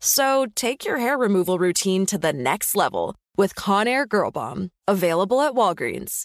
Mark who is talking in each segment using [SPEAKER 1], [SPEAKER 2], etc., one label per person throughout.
[SPEAKER 1] So take your hair removal routine to the next level with Conair Girl Bomb. Available at Walgreens.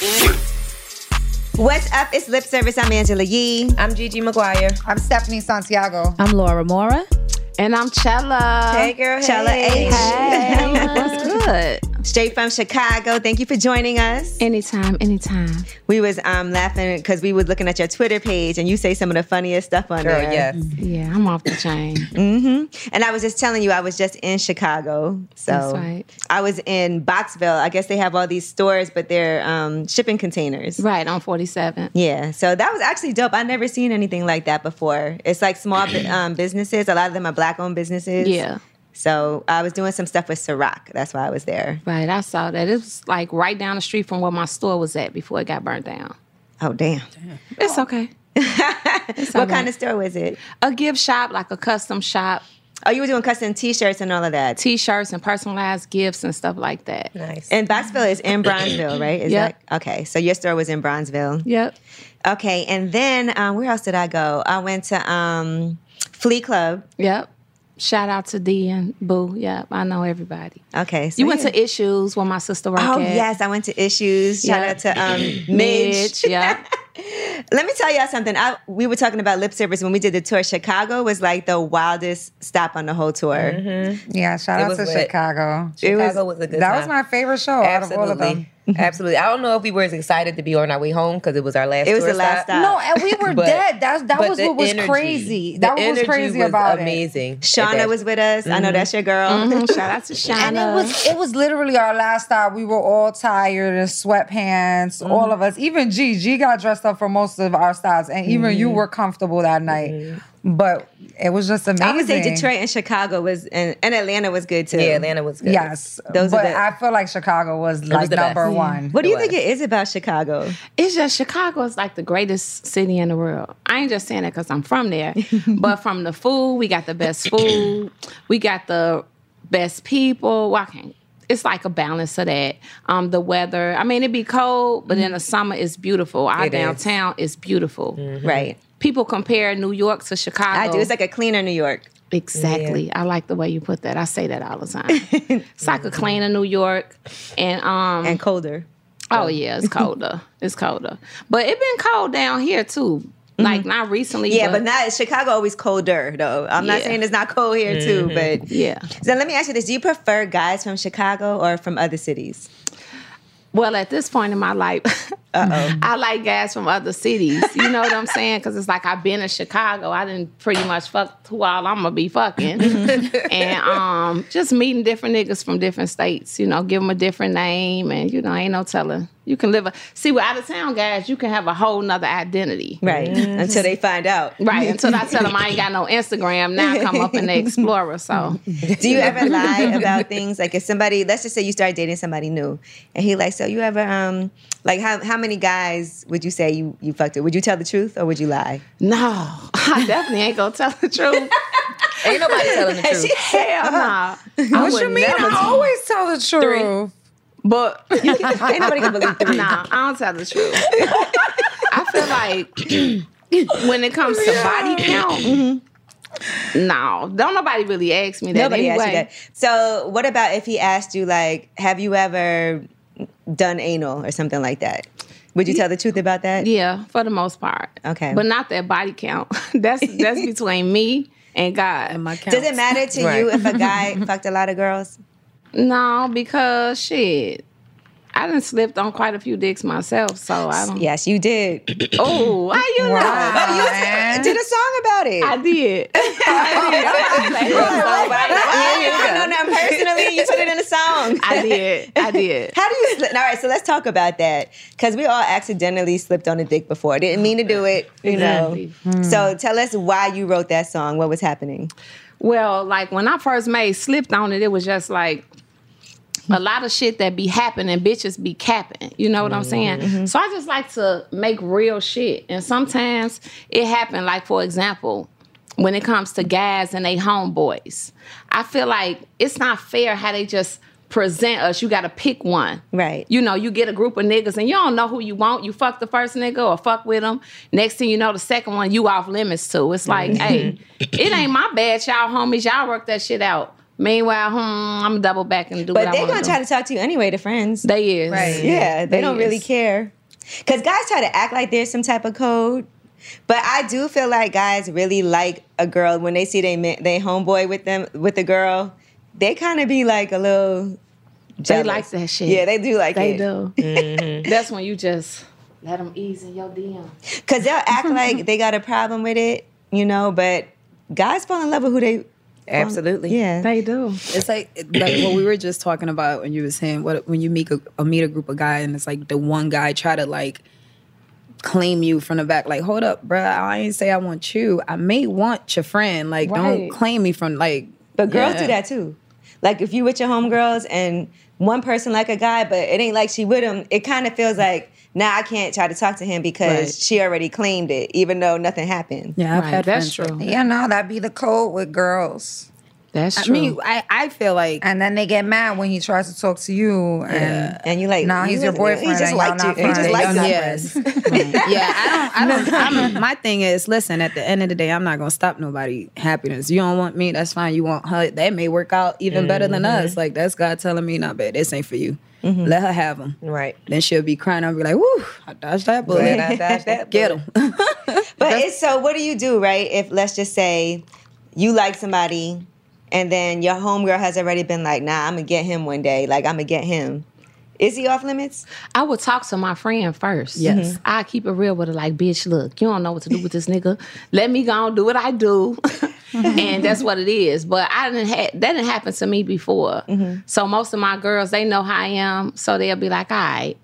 [SPEAKER 2] What's up? It's Lip Service. I'm Angela Yee.
[SPEAKER 3] I'm Gigi Maguire.
[SPEAKER 4] I'm Stephanie Santiago.
[SPEAKER 5] I'm Laura Mora.
[SPEAKER 6] And I'm Chella.
[SPEAKER 2] Hey, girl. Chella
[SPEAKER 6] hey.
[SPEAKER 2] H.
[SPEAKER 6] Hey. What's good?
[SPEAKER 2] Straight from Chicago. Thank you for joining us.
[SPEAKER 6] Anytime, anytime.
[SPEAKER 2] We was um, laughing because we was looking at your Twitter page and you say some of the funniest stuff on
[SPEAKER 3] Girl,
[SPEAKER 2] there.
[SPEAKER 3] yes.
[SPEAKER 6] Yeah, I'm off the chain.
[SPEAKER 2] Mm-hmm. And I was just telling you, I was just in Chicago. So
[SPEAKER 6] That's right.
[SPEAKER 2] I was in Boxville. I guess they have all these stores, but they're um, shipping containers.
[SPEAKER 6] Right, on 47.
[SPEAKER 2] Yeah, so that was actually dope. I never seen anything like that before. It's like small um, businesses. A lot of them are black-owned businesses.
[SPEAKER 6] Yeah.
[SPEAKER 2] So I was doing some stuff with Ciroc. That's why I was there.
[SPEAKER 6] Right, I saw that. It was like right down the street from where my store was at before it got burned down.
[SPEAKER 2] Oh damn!
[SPEAKER 6] It's okay.
[SPEAKER 2] what
[SPEAKER 6] all
[SPEAKER 2] kind of store was it?
[SPEAKER 6] A gift shop, like a custom shop,
[SPEAKER 2] Oh, you were doing custom T-shirts and all of that.
[SPEAKER 6] t-shirts and personalized gifts and stuff like that.
[SPEAKER 3] Nice.
[SPEAKER 2] and Boxville is in Bronzeville, right? Is
[SPEAKER 6] Yep.
[SPEAKER 2] that okay? So your store was in Bronzeville.
[SPEAKER 6] Yep.
[SPEAKER 2] Okay, and then um, where else did I go? I went to um, Flea Club.
[SPEAKER 6] Yep. Shout out to D and Boo. Yep, I know everybody.
[SPEAKER 2] Okay, so
[SPEAKER 6] You went
[SPEAKER 2] yeah.
[SPEAKER 6] to Issues where my sister worked
[SPEAKER 2] Oh
[SPEAKER 6] at.
[SPEAKER 2] yes, I went to Issues. Shout
[SPEAKER 6] Yeah.
[SPEAKER 2] out to um, Midge.
[SPEAKER 6] Midge. Yep.
[SPEAKER 2] Let me tell y'all something. I, we were talking about lip service when we did the tour. Chicago was like the wildest stop on the whole tour.
[SPEAKER 4] Yeah, shout
[SPEAKER 3] It
[SPEAKER 4] out to
[SPEAKER 3] lit.
[SPEAKER 4] Chicago.
[SPEAKER 3] Chicago was, a good
[SPEAKER 4] that
[SPEAKER 3] time.
[SPEAKER 4] was my favorite show out of all of them.
[SPEAKER 3] Absolutely. Absolutely. I don't know if we were as excited to be on our way home because it was our last
[SPEAKER 2] It was
[SPEAKER 3] tour
[SPEAKER 2] the last stop.
[SPEAKER 4] No, and we were
[SPEAKER 3] But-
[SPEAKER 4] dead. That that was what was
[SPEAKER 3] energy-
[SPEAKER 4] crazy. That was crazy
[SPEAKER 3] was
[SPEAKER 4] about it.
[SPEAKER 3] amazing. at
[SPEAKER 2] Shauna was with us. I know that's your girl.
[SPEAKER 6] Mhm. Shout out to Shana.
[SPEAKER 4] And it was it was literally our last stop. We were all tired in sweatpants,
[SPEAKER 3] Mm-hmm.
[SPEAKER 4] all of us. Even G, G got dressed up for most of our stops, and even you were comfortable that night. But it was just amazing.
[SPEAKER 2] I would say Detroit and Chicago was, and, and Atlanta was good too.
[SPEAKER 3] Yeah, Atlanta was good.
[SPEAKER 4] Yes,
[SPEAKER 2] Those are
[SPEAKER 4] but
[SPEAKER 2] the-
[SPEAKER 4] I feel like Chicago was like
[SPEAKER 3] the best.
[SPEAKER 4] number
[SPEAKER 3] Yeah.
[SPEAKER 4] one.
[SPEAKER 2] What do you
[SPEAKER 3] It
[SPEAKER 2] think
[SPEAKER 3] was.
[SPEAKER 2] it is about Chicago?
[SPEAKER 6] It's just Chicago is like the greatest city in the world. I ain't just saying that because I'm from there, but from the food, we got the best food, we got the best people. Well, I can't. It's like a balance of that. Um, the weather. I mean, it be cold, but in the mm-hmm. summer it's beautiful. Our
[SPEAKER 3] It is.
[SPEAKER 6] downtown is beautiful. Mm-hmm.
[SPEAKER 2] Right.
[SPEAKER 6] People compare New York to Chicago.
[SPEAKER 2] I do. It's like a cleaner New York.
[SPEAKER 6] Exactly. I like the way you put that. I say that all the time. it's like a cleaner New York, and um,
[SPEAKER 2] and colder.
[SPEAKER 6] Oh yeah, it's colder. it's colder, but it been cold down here too. Like not recently.
[SPEAKER 2] Yeah, but not Chicago. Always colder though. I'm not saying it's not cold here too, but
[SPEAKER 6] yeah.
[SPEAKER 2] So let me ask you this: Do you prefer guys from Chicago or from other cities?
[SPEAKER 6] Well, at this point in my life, I like guys from other cities. You know what I'm saying? Because it's like I've been in Chicago. I didn't pretty much fuck who all I'm gonna be fucking, and um, just meeting different niggas from different states. You know, give them a different name, and you know, ain't no telling. You can live a see we're out of town guys. You can have a whole nother identity.
[SPEAKER 2] Right. Until they find out.
[SPEAKER 6] Right, until I tell them I ain't got no Instagram, now I come up in the Explorer. So
[SPEAKER 2] Do you ever lie about things? Like if somebody, let's just say you start dating somebody new, and he like, so you ever um like how how many guys would you say you you fucked it? Would you tell the truth or would you lie?
[SPEAKER 6] No, I definitely ain't gonna tell the truth.
[SPEAKER 3] Ain't nobody telling the truth.
[SPEAKER 6] Hell no. I
[SPEAKER 4] What
[SPEAKER 6] would
[SPEAKER 4] you mean? I always tell the truth.
[SPEAKER 6] But
[SPEAKER 3] Ain't nobody can believe three.
[SPEAKER 6] nah, I don't tell the truth. I feel like when it comes to body count, mm-hmm. no, don't nobody really ask me that.
[SPEAKER 2] Nobody
[SPEAKER 6] anyway.
[SPEAKER 2] asked you that. So, what about if he asked you, like, have you ever done anal or something like that? Would you tell the truth about that?
[SPEAKER 6] Yeah, for the most part.
[SPEAKER 2] Okay.
[SPEAKER 6] but not that body count. that's that's between me and God.
[SPEAKER 5] My
[SPEAKER 2] Does it matter to
[SPEAKER 3] Right.
[SPEAKER 2] you if a guy fucked a lot of girls?
[SPEAKER 6] No, because shit, I done slipped on quite a few dicks myself, so I don't.
[SPEAKER 2] Yes, you did.
[SPEAKER 6] Oh, why you know?
[SPEAKER 2] I did a song about it.
[SPEAKER 6] I did.
[SPEAKER 2] I don't know nothing personally. You put it in a song.
[SPEAKER 6] I did. I did.
[SPEAKER 2] How do you slip? All right, so let's talk about that because we all accidentally slipped on a dick before. Didn't mean to do it, you
[SPEAKER 6] Exactly.
[SPEAKER 2] know. Hmm. So tell us why you wrote that song. What was happening?
[SPEAKER 6] Well, like when I first made slipped on it, it was just like a lot of shit that be happening, bitches be capping. You know what I'm mm-hmm. saying? Mm-hmm. So I just like to make real shit. And sometimes it happened, like for example, when it comes to guys and they homeboys. I feel like it's not fair how they just present us. You gotta pick one.
[SPEAKER 2] Right.
[SPEAKER 6] You know, you get a group of niggas and you don't know who you want. You fuck the first nigga or fuck with them. Next thing you know, the second one you off limits to. It's like, hey, it ain't my bad, y'all homies. Y'all work that shit out. Meanwhile, hmm, I'm gonna double back and do
[SPEAKER 2] But they're gonna
[SPEAKER 6] to
[SPEAKER 2] try to talk to you anyway, the friends.
[SPEAKER 6] They is.
[SPEAKER 4] Right.
[SPEAKER 2] yeah, they,
[SPEAKER 6] They
[SPEAKER 2] don't really care. Because guys try to act like there's some type of code. But I do feel like guys really like a girl when they see they they homeboy with them with the girl. They kind of be like a little.
[SPEAKER 6] They like that shit.
[SPEAKER 2] Yeah, they do like
[SPEAKER 6] They
[SPEAKER 2] it.
[SPEAKER 6] do. Mm-hmm. That's when you just let them ease in your DM.
[SPEAKER 2] Cause they'll act like they got a problem with it, you know. But guys fall in love with who they.
[SPEAKER 3] Absolutely.
[SPEAKER 2] Yeah.
[SPEAKER 6] They do.
[SPEAKER 5] It's like like what we were just talking about when you were saying what when you meet a, a meet a group of guys and it's like the one guy try to like claim you from the back like hold up bruh I ain't say I want you I may want your friend like don't claim me from like
[SPEAKER 2] But girls
[SPEAKER 5] yeah.
[SPEAKER 2] do that too. Like if you with your homegirls and one person like a guy, but it ain't like she with him, it kind of feels like now I can't try to talk to him because
[SPEAKER 6] Right.
[SPEAKER 2] she already claimed it, even though nothing happened.
[SPEAKER 5] yeah I've
[SPEAKER 6] Right,
[SPEAKER 5] had
[SPEAKER 6] that's
[SPEAKER 5] friends
[SPEAKER 6] true.
[SPEAKER 4] Yeah, no, that'd be the code with girls.
[SPEAKER 6] That's
[SPEAKER 5] I
[SPEAKER 6] true.
[SPEAKER 5] mean I I feel like
[SPEAKER 4] And then they get mad when he tries to talk to you. And
[SPEAKER 2] And you like,
[SPEAKER 4] Nah, he's
[SPEAKER 2] you
[SPEAKER 4] your boyfriend
[SPEAKER 2] He just
[SPEAKER 4] and y'all
[SPEAKER 2] liked you. He just
[SPEAKER 4] friends.
[SPEAKER 2] liked
[SPEAKER 4] Y'all
[SPEAKER 2] you.
[SPEAKER 5] yes yeah I don't I don't I'm, my thing is listen at the end of the day I'm not gonna stop nobody happiness you don't want me that's fine you want her that may work out even better than mm-hmm. us like that's God telling me not bad this ain't for you mm-hmm. let her have him
[SPEAKER 3] Right.
[SPEAKER 5] then she'll be crying I'll be like woo I dodged that bullet
[SPEAKER 3] Glad I dodged that
[SPEAKER 5] get him
[SPEAKER 2] But it's so. What do you do, right? If let's just say you like somebody, and then your homegirl has already been like, "Nah, I'm gonna get him one day. Like I'm gonna get him." Is he off limits?
[SPEAKER 6] I would talk to my friend first.
[SPEAKER 5] Yes. Mm-hmm.
[SPEAKER 6] I keep it real with her, like, bitch, look, you don't know what to do with this nigga. Let me go and do what I do. Mm-hmm. and that's what it is. But I didn't ha- that didn't happen to me before. Mm-hmm. So most of my girls, they know how I am. So they'll be like, all right.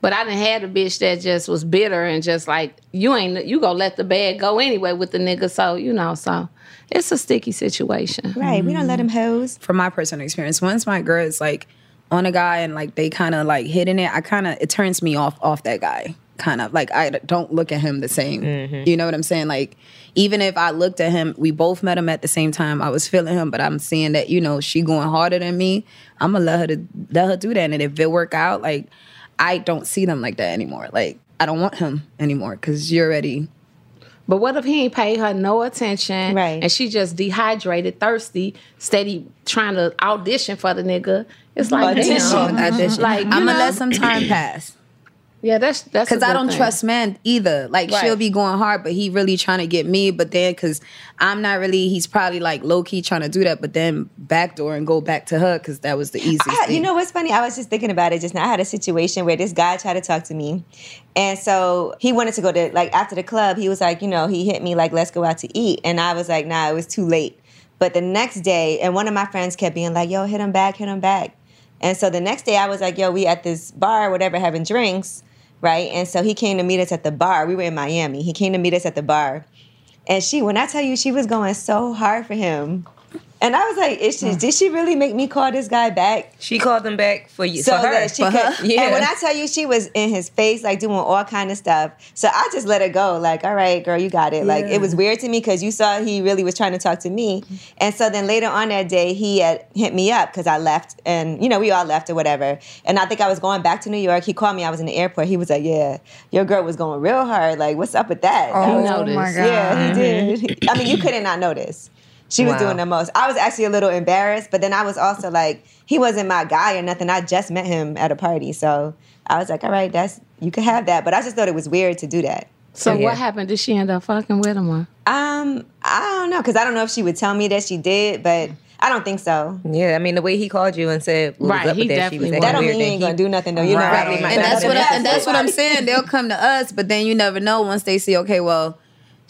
[SPEAKER 6] But I didn't have a bitch that just was bitter and just like, you ain't you gonna let the bag go anyway with the nigga. So, you know, so it's a sticky situation.
[SPEAKER 2] Right. We don't let him hose.
[SPEAKER 5] from my personal experience once my girl is like on a guy and like they kind of like hitting it I kind of it turns me off off that guy kind of like I don't look at him the same mm-hmm. you know what I'm saying like even if I looked at him we both met him at the same time I was feeling him but I'm seeing that you know she going harder than me I'm gonna let her to let her do that and if it work out like I don't see them like that anymore like I don't want him anymore because you're already
[SPEAKER 6] But what if he ain't paid her no attention?
[SPEAKER 2] Right.
[SPEAKER 6] And she just dehydrated, thirsty, steady trying to audition for the nigga. It's like
[SPEAKER 2] Audition.
[SPEAKER 6] damn.
[SPEAKER 5] audition
[SPEAKER 6] Like
[SPEAKER 5] I'm gonna let some time pass
[SPEAKER 6] Yeah, that's that's
[SPEAKER 5] Because I don't
[SPEAKER 6] thing.
[SPEAKER 5] trust men either. Like
[SPEAKER 6] Right.
[SPEAKER 5] she'll be going hard, but he really trying to get me. But then, because I'm not really, he's probably like low key trying to do that. But then backdoor and go back to her because that was the easiest
[SPEAKER 2] I,
[SPEAKER 5] thing.
[SPEAKER 2] you know what's funny? I was just thinking about it just now. I had a situation where this guy tried to talk to me. And so he wanted to go to, like, after the club, he was like, you know, he hit me, like, let's go out to eat. And I was like, nah, it was too late. But the next day, and one of my friends kept being like, yo, hit him back, hit him back. And so the next day, I was like, yo, we at this bar, whatever, having drinks, right? And so he came to meet us at the bar. We were in Miami. He came to meet us at the bar. And she, when I tell you, she was going so hard for him. And I was like, is she, hmm. did she really make me call this guy back?
[SPEAKER 3] She called him back for you.
[SPEAKER 2] So
[SPEAKER 3] for her.
[SPEAKER 2] that she
[SPEAKER 3] For
[SPEAKER 2] could.
[SPEAKER 3] Yeah.
[SPEAKER 2] And when I tell you she was in his face, like doing all kind of stuff. So I just let it go. Like, all right, girl, you got it. Like it was weird to me because you saw he really was trying to talk to me. Mm-hmm. And so then later on that day, he had hit me up because I left and you know, we all left or whatever. And I think I was going back to New York. He called me, I was in the airport. He was like, Yeah, your girl was going real hard. Like, what's up with that?
[SPEAKER 4] Oh
[SPEAKER 2] was-
[SPEAKER 4] my god.
[SPEAKER 2] yeah, he mm-hmm. did. I mean, you couldn't not notice. She was
[SPEAKER 3] Wow.
[SPEAKER 2] doing the most. I was actually a little embarrassed, but then I was also like, he wasn't my guy or nothing. I just met him at a party, so I was like, all right, that's you can have that. But I just thought it was weird to do that.
[SPEAKER 6] So
[SPEAKER 3] Yeah.
[SPEAKER 6] what happened? Did she end up fucking with him? Or?
[SPEAKER 2] Um, I don't know because I don't know if she would tell me that she did, but I don't think so.
[SPEAKER 3] Yeah, I mean the way he called you and said what
[SPEAKER 6] Right,
[SPEAKER 3] was up
[SPEAKER 6] he
[SPEAKER 3] with that,
[SPEAKER 6] definitely
[SPEAKER 3] was
[SPEAKER 6] was.
[SPEAKER 2] That
[SPEAKER 3] acting
[SPEAKER 2] don't mean he ain't gonna do nothing though. You know,
[SPEAKER 4] Right.
[SPEAKER 5] and that's what I, and that's what I'm saying. They'll come to us, but then you never know once they see, okay, well,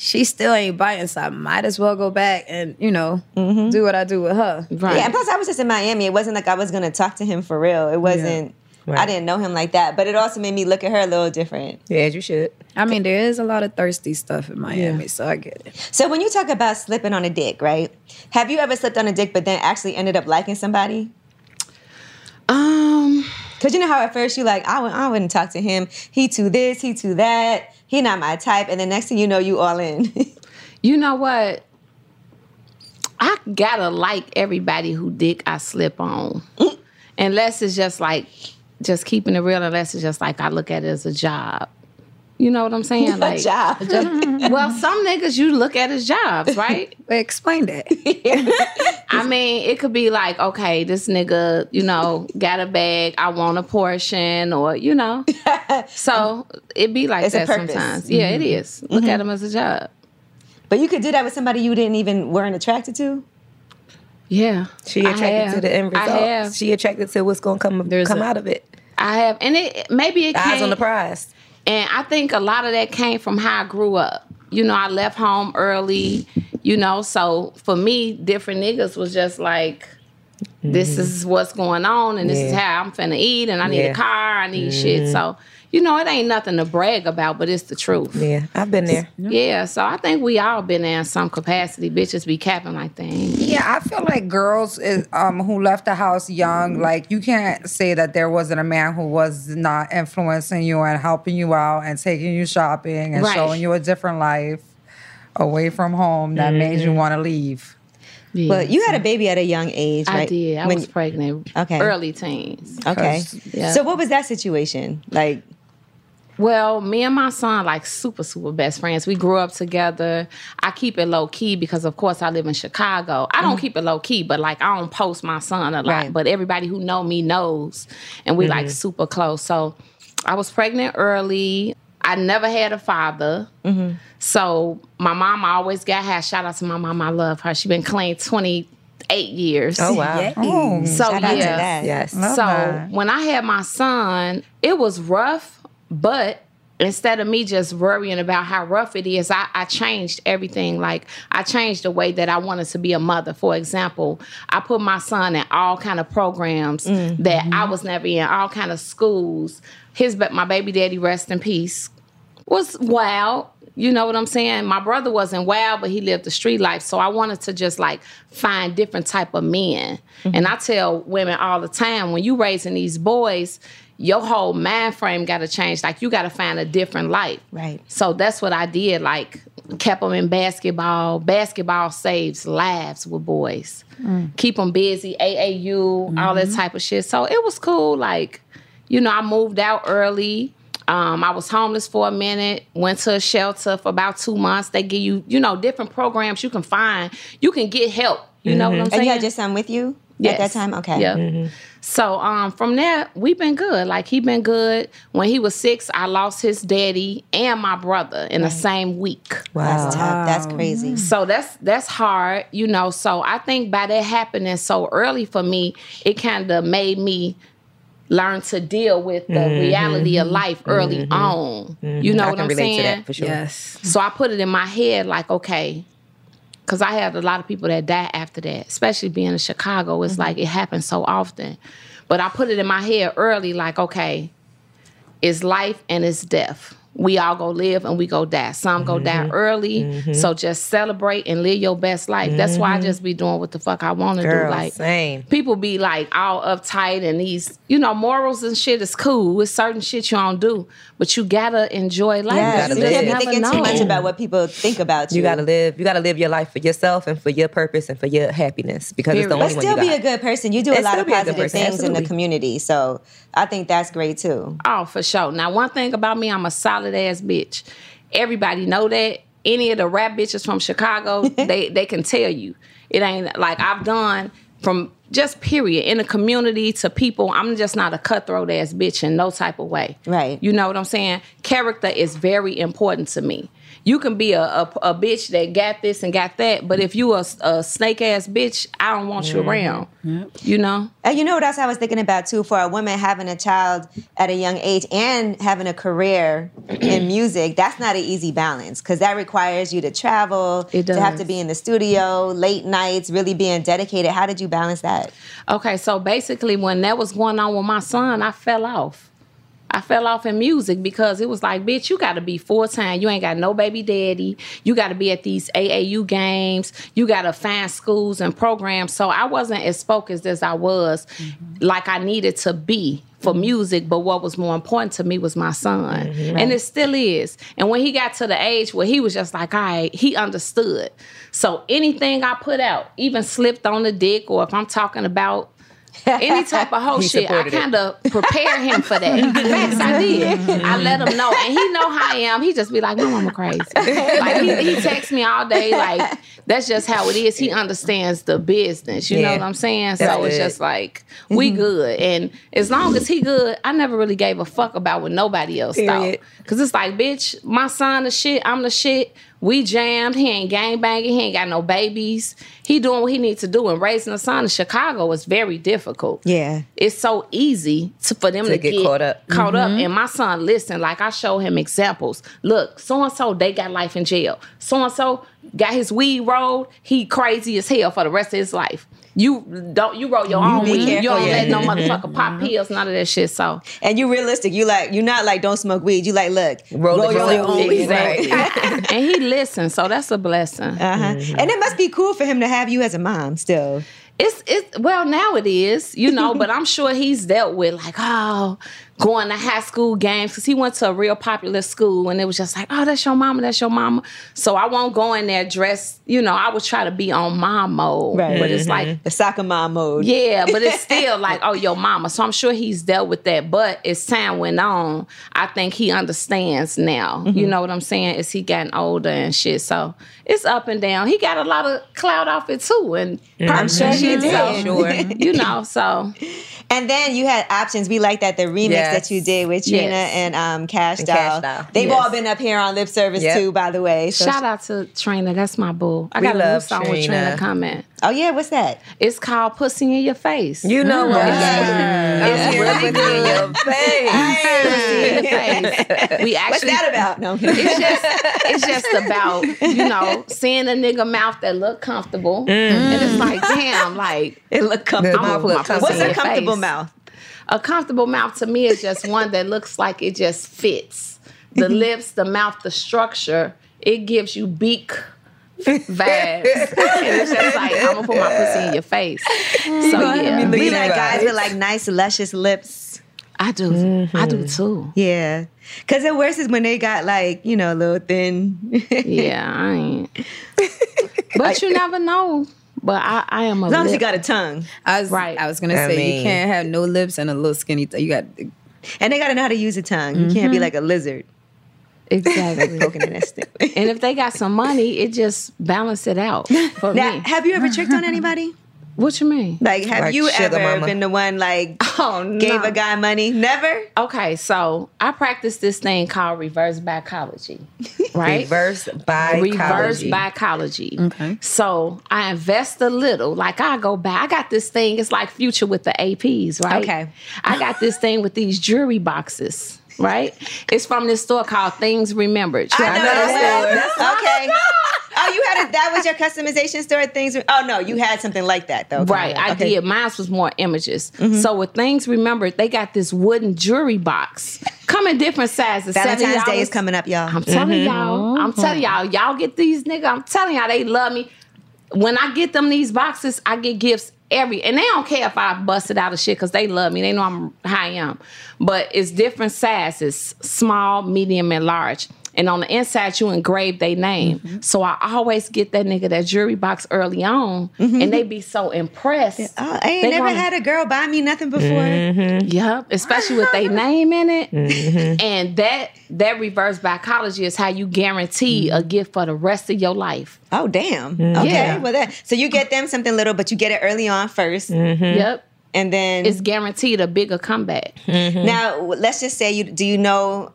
[SPEAKER 5] she still ain't biting, so I might as well go back and you know do what I do with her.
[SPEAKER 6] Right.
[SPEAKER 2] Yeah, and plus I was just in Miami. It wasn't like I was gonna talk to him for real. It wasn't. I
[SPEAKER 3] Right.
[SPEAKER 2] didn't know him like that, but it also made me look at her a little different.
[SPEAKER 3] Yeah, you should.
[SPEAKER 5] I mean, there is a lot of thirsty stuff in Miami, so I get it.
[SPEAKER 2] So when you talk about slipping on a dick, right? Have you ever slipped on a dick but then actually ended up liking somebody?
[SPEAKER 6] Um.
[SPEAKER 2] Cause you know how at first you like I I wouldn't talk to him. He to this, he to that. He not my type, and the next thing you know, you all in.
[SPEAKER 6] You know what? I gotta like everybody who dick I slip on. Mm. unless it's just like just keeping it real, unless it's just like I look at it as a job. You know what I'm saying? Like
[SPEAKER 2] job.
[SPEAKER 6] well, some niggas you look at as jobs, right?
[SPEAKER 5] Wait, explain that.
[SPEAKER 6] I mean, it could be like, okay, this nigga, you know, got a bag, I want a portion, or you know. So it be like
[SPEAKER 2] It's a
[SPEAKER 6] that
[SPEAKER 2] purpose.
[SPEAKER 6] sometimes. Yeah, it mm-hmm. is. Look at mm-hmm. him as a job.
[SPEAKER 2] but you could do that with somebody you didn't even weren't attracted to.
[SPEAKER 6] Yeah,
[SPEAKER 3] She
[SPEAKER 6] I
[SPEAKER 3] attracted
[SPEAKER 6] have.
[SPEAKER 3] to the end
[SPEAKER 6] I
[SPEAKER 3] result.
[SPEAKER 6] have.
[SPEAKER 3] She attracted to what's gonna come
[SPEAKER 6] There's
[SPEAKER 3] come
[SPEAKER 6] a-
[SPEAKER 3] out of it.
[SPEAKER 6] I have, and it maybe it
[SPEAKER 3] Eyes
[SPEAKER 6] came,
[SPEAKER 3] on the prize.
[SPEAKER 6] And I think a lot of that came from how I grew up. You know, I left home early, you know, so for me, different niggas was just like, this mm-hmm. is what's going on and this is how I'm finna eat and I need
[SPEAKER 3] Yeah.
[SPEAKER 6] a car, I need shit. So, you know, it ain't nothing to brag about, but it's the truth.
[SPEAKER 3] Yeah, I've been there.
[SPEAKER 6] Yeah, so I think we all been there in some capacity. Bitches be capping like things.
[SPEAKER 4] Yeah, I feel like girls is, um, who left the house young, like you can't say that there wasn't a man who was not influencing you and helping you out and taking you shopping and
[SPEAKER 6] Right.
[SPEAKER 4] showing you a different life away from home that made you want to leave.
[SPEAKER 6] Yeah.
[SPEAKER 2] But you had a baby at a young age,
[SPEAKER 6] I
[SPEAKER 2] right?
[SPEAKER 6] did. I
[SPEAKER 2] When-
[SPEAKER 6] was pregnant.
[SPEAKER 2] Okay.
[SPEAKER 6] Early teens.
[SPEAKER 2] okay.
[SPEAKER 6] Yeah.
[SPEAKER 2] So what was that situation like?
[SPEAKER 6] Well, me and my son like super super best friends. We grew up together. I keep it low key because of course I live in Chicago. I don't mm-hmm. keep it low key, but like I don't post my son a lot.
[SPEAKER 2] Right.
[SPEAKER 6] But everybody who know me knows, and we like mm-hmm. super close. So I was pregnant early. I never had a father. Mm-hmm. So my mom always got had. Shout out to my mom. I love her. She been clean twenty eight years.
[SPEAKER 3] Oh wow.
[SPEAKER 4] Oh,
[SPEAKER 6] So
[SPEAKER 2] Shout out to
[SPEAKER 6] yeah.
[SPEAKER 2] that.
[SPEAKER 3] Yes.
[SPEAKER 4] Love
[SPEAKER 6] So oh,
[SPEAKER 4] that.
[SPEAKER 6] when I had my son, it was rough, but instead of me just worrying about how rough it is, I, I changed everything. Like I changed the way that I wanted to be a mother. For example, I put my son in all kind of programs mm-hmm. that I was never in, all kind of schools. His ba- my baby daddy, rest in peace, was wild. You know what I'm saying? My brother wasn't wild, but he lived the street life. So I wanted to just like find different type of men. Mm-hmm. And I tell women all the time, when you raising these boys, your whole mind frame got to change. Like you got to find a different life.
[SPEAKER 2] Right.
[SPEAKER 6] So that's what I did. Like kept them in basketball. Basketball saves lives with boys. Mm. Keep them busy. AAU, all that mm-hmm. type of shit. So it was cool. Like, you know, I moved out early. Um, I was homeless for a minute. Went to a shelter for about two months. They give you, you know, different programs you can find. You can get help. You know what I'm saying?
[SPEAKER 2] And
[SPEAKER 6] saying?
[SPEAKER 2] you had your son with you at that time? Okay.
[SPEAKER 6] Yeah. Mm-hmm. So um, from there, we've been good. Like he been good. When he was six, I lost his daddy and my brother in the same week.
[SPEAKER 2] Wow, that's tough. That's mm-hmm. crazy.
[SPEAKER 6] So that's that's hard, you know. So I think by that happening so early for me, it kind of made me learn to deal with the mm-hmm. reality of life early mm-hmm. on. You know
[SPEAKER 3] I
[SPEAKER 6] what
[SPEAKER 3] can
[SPEAKER 6] I'm
[SPEAKER 3] relate
[SPEAKER 6] saying?
[SPEAKER 3] to that for sure.
[SPEAKER 5] Yes.
[SPEAKER 6] So I put it in my head like, okay, because I had a lot of people that died after that, especially being in Chicago. It's mm-hmm. like it happens so often. But I put it in my head early, like, okay, it's life and it's death. We all go live and we go die. Some go die mm-hmm. early. Mm-hmm. So just celebrate and live your best life. That's why I mm-hmm. just be doing what the fuck I want to do. Like
[SPEAKER 3] same.
[SPEAKER 6] people be like all uptight and these, you know, morals and shit is cool. It's certain shit you don't do, but you gotta enjoy life.
[SPEAKER 2] Yeah,
[SPEAKER 3] gotta
[SPEAKER 2] you
[SPEAKER 3] live.
[SPEAKER 2] can't be
[SPEAKER 3] Never
[SPEAKER 2] thinking too much about what people think about you.
[SPEAKER 3] You gotta live. You gotta live your life for yourself and for your purpose and for your happiness because it's the
[SPEAKER 6] Period.
[SPEAKER 3] only
[SPEAKER 2] but
[SPEAKER 3] one
[SPEAKER 2] still
[SPEAKER 3] you
[SPEAKER 2] be
[SPEAKER 3] got.
[SPEAKER 2] a good person. You do a lot of
[SPEAKER 3] be a good
[SPEAKER 2] positive
[SPEAKER 3] person,
[SPEAKER 2] things in the community, so I think that's great too.
[SPEAKER 6] Oh, for sure. Now, one thing about me, I'm a solid ass bitch. Everybody know that. Any of the rap bitches from Chicago, they they can tell you. It ain't like I've done from just period in the community to people. I'm just not a cutthroat ass bitch in no type of way.
[SPEAKER 2] Right.
[SPEAKER 6] You know what I'm saying? Character is very important to me. You can be a, a, a bitch that got this and got that, but if you a, a snake ass bitch, I don't want you mm-hmm. around. You know?
[SPEAKER 2] And you know what else I was thinking about too? For a woman having a child at a young age and having a career in music, that's not an easy balance because that requires you to travel,
[SPEAKER 6] It
[SPEAKER 2] to have to be in the studio, late nights, really being dedicated. How did you balance that?
[SPEAKER 6] Okay, so basically, when that was going on with my son, I fell off. I fell off in music because it was like, bitch, you got to be full time. You ain't got no baby daddy. You got to be at these AAU games. You got to find schools and programs. So I wasn't as focused as I was, mm-hmm. like I needed to be for mm-hmm. music. But what was more important to me was my son, mm-hmm. and it still is. And when he got to the age where he was just like, all right, he understood. So anything I put out, even slipped on the dick, or if I'm talking about any type of whole shit, I kind of prepare him for that. Facts, I did. I let him know, and he know how I am. He just be like, "My mama crazy." Like he, he texts me all day. Like that's just how it is. He understands the business. You know what I'm saying?
[SPEAKER 3] That's
[SPEAKER 6] so it's
[SPEAKER 3] good.
[SPEAKER 6] just like we mm-hmm. good, and as long as he good, I never really gave a fuck about what nobody else
[SPEAKER 3] Period.
[SPEAKER 6] thought. Cause it's like, bitch, my son the shit. I'm the shit. We jammed. He ain't gang banging. He ain't got no babies. He doing what he needs to do. And raising a son in Chicago is very difficult
[SPEAKER 2] Yeah.
[SPEAKER 6] it's so easy to, for them to,
[SPEAKER 3] To get caught up.
[SPEAKER 6] Caught up. Mm-hmm. And my son, listen, like I show him examples. Look, so and so, they got life in jail. So and so got his weed rolled. He crazy as hell for the rest of his life. You don't you roll your own
[SPEAKER 2] be
[SPEAKER 6] weed.
[SPEAKER 2] careful,
[SPEAKER 6] you don't let no motherfucker mm-hmm. pop mm-hmm. pills, none of that shit. So
[SPEAKER 2] And you realistic. You like you're not like don't smoke weed. You like look
[SPEAKER 3] Roll it
[SPEAKER 2] your own weed.
[SPEAKER 6] exactly.
[SPEAKER 2] right?
[SPEAKER 6] and he listens, so that's a blessing.
[SPEAKER 2] Uh-huh. Mm-hmm. And it must be cool for him to have you as a mom still.
[SPEAKER 6] It's it's well now it is, you know, but I'm sure he's dealt with like, oh, going to high school games because he went to a real popular school and it was just like, oh, that's your mama, that's your mama. So I won't go in there dressed, you know, I would try to be on mom mode.
[SPEAKER 2] Right.
[SPEAKER 6] But it's like mm-hmm.
[SPEAKER 2] The soccer mom mode.
[SPEAKER 6] yeah, but it's still like, oh, your mama. So I'm sure he's dealt with that. But as time went on, I think he understands now. You mm-hmm. know what I'm saying? As he gotten older and shit. So it's up and down. He got a lot of cloud off it too, and I'm
[SPEAKER 2] sure he did.
[SPEAKER 6] So
[SPEAKER 3] Sure.
[SPEAKER 6] you know. So
[SPEAKER 2] And then you had options. We like that the remix
[SPEAKER 3] Yes.
[SPEAKER 2] that you did with Trina
[SPEAKER 6] Yes.
[SPEAKER 2] and um, Cash
[SPEAKER 3] And
[SPEAKER 2] Doll.
[SPEAKER 3] Kash Doll.
[SPEAKER 2] They've
[SPEAKER 6] Yes.
[SPEAKER 2] all been up here on lip service
[SPEAKER 3] Yep.
[SPEAKER 2] too, by the way. So
[SPEAKER 6] shout out to Trina. That's my boo. I
[SPEAKER 3] We
[SPEAKER 6] got a new
[SPEAKER 3] love
[SPEAKER 6] song with
[SPEAKER 3] Trina.
[SPEAKER 6] Trina coming.
[SPEAKER 2] Oh yeah, what's that?
[SPEAKER 6] It's called "Pussy in Your Face."
[SPEAKER 3] You know what?
[SPEAKER 2] Yeah.
[SPEAKER 3] It's really good in your face.
[SPEAKER 6] Pussy in your face. We actually
[SPEAKER 2] What's that about? No.
[SPEAKER 6] it's just it's just about you know seeing a nigga mouth that look comfortable and mm. it's like damn like
[SPEAKER 2] it look
[SPEAKER 3] The
[SPEAKER 2] comfortable.
[SPEAKER 3] mouth look
[SPEAKER 6] What's
[SPEAKER 2] What's a comfortable
[SPEAKER 6] face?
[SPEAKER 2] mouth?
[SPEAKER 6] a comfortable mouth to me is just one that looks like it just fits the lips the mouth the structure it gives you beak vibes and it's just like I'm gonna put my pussy in your face so yeah
[SPEAKER 3] Look
[SPEAKER 2] We
[SPEAKER 3] at
[SPEAKER 2] like guys with like nice, luscious lips.
[SPEAKER 6] I do I do mm-hmm. too
[SPEAKER 2] Yeah. Cause the worst is when they got like, you know, a little thin.
[SPEAKER 6] yeah I ain't but you never know but I, I am a
[SPEAKER 2] As long as you got a tongue.
[SPEAKER 5] I was
[SPEAKER 6] Right.
[SPEAKER 5] I was gonna
[SPEAKER 3] I
[SPEAKER 5] say
[SPEAKER 3] mean-
[SPEAKER 5] you can't have no lips and a little skinny. T- you got
[SPEAKER 2] And they gotta know how to use a tongue. You can't be mm-hmm. like a lizard
[SPEAKER 6] exactly
[SPEAKER 2] poking in that.
[SPEAKER 6] And if they got some money, it just balance it out for
[SPEAKER 2] Now,
[SPEAKER 6] me.
[SPEAKER 2] have you ever tricked on anybody?
[SPEAKER 6] What you mean?
[SPEAKER 2] Like, have
[SPEAKER 3] Like
[SPEAKER 2] you ever
[SPEAKER 3] mama.
[SPEAKER 2] been the one like
[SPEAKER 6] Oh no.
[SPEAKER 2] gave a guy money? Never.
[SPEAKER 6] Okay, so I practice this thing called reverse psychology, right?
[SPEAKER 3] Reverse by
[SPEAKER 6] reverse psychology.
[SPEAKER 5] Okay.
[SPEAKER 6] So I invest a little. Like I go back. I got this thing. It's like future with the APs, right?
[SPEAKER 2] Okay.
[SPEAKER 6] I got this thing with these jewelry boxes. Right? It's from this store called Things Remembered.
[SPEAKER 2] I know that store. Okay. Oh Oh, you had a, that was your customization store things. Oh no, you had something like that though.
[SPEAKER 6] Right. I
[SPEAKER 2] Okay.
[SPEAKER 6] did. Mine was more images. Mm-hmm. So with things remembered, they got this wooden jewelry box. Come in different sizes.
[SPEAKER 2] Valentine's Day is coming up, y'all.
[SPEAKER 6] I'm telling mm-hmm. y'all. I'm telling y'all. Y'all get these niggas. I'm telling y'all, they love me. When I get them these boxes, I get gifts every, and they don't care if I busted out of shit because they love me. They know I'm how I am. But it's different sizes: small, medium, and large. And on the inside, you engrave their name. Mm-hmm. So I always get that nigga that jewelry box early on, and mm-hmm. they be so impressed.
[SPEAKER 2] Oh, I ain't
[SPEAKER 6] They
[SPEAKER 2] never
[SPEAKER 6] wanna-
[SPEAKER 2] had a girl buy me nothing before. Mm-hmm.
[SPEAKER 6] Yep, especially with their name in it.
[SPEAKER 2] Mm-hmm.
[SPEAKER 6] And that that reverse psychology is how you guarantee a gift for the rest of your life.
[SPEAKER 2] Oh damn. Okay.
[SPEAKER 6] Yeah.
[SPEAKER 2] Well, that so you get them something little, but you get it early on 1st
[SPEAKER 6] Yep.
[SPEAKER 2] and then
[SPEAKER 6] It's guaranteed a bigger comeback.
[SPEAKER 2] now let's just say you do you know.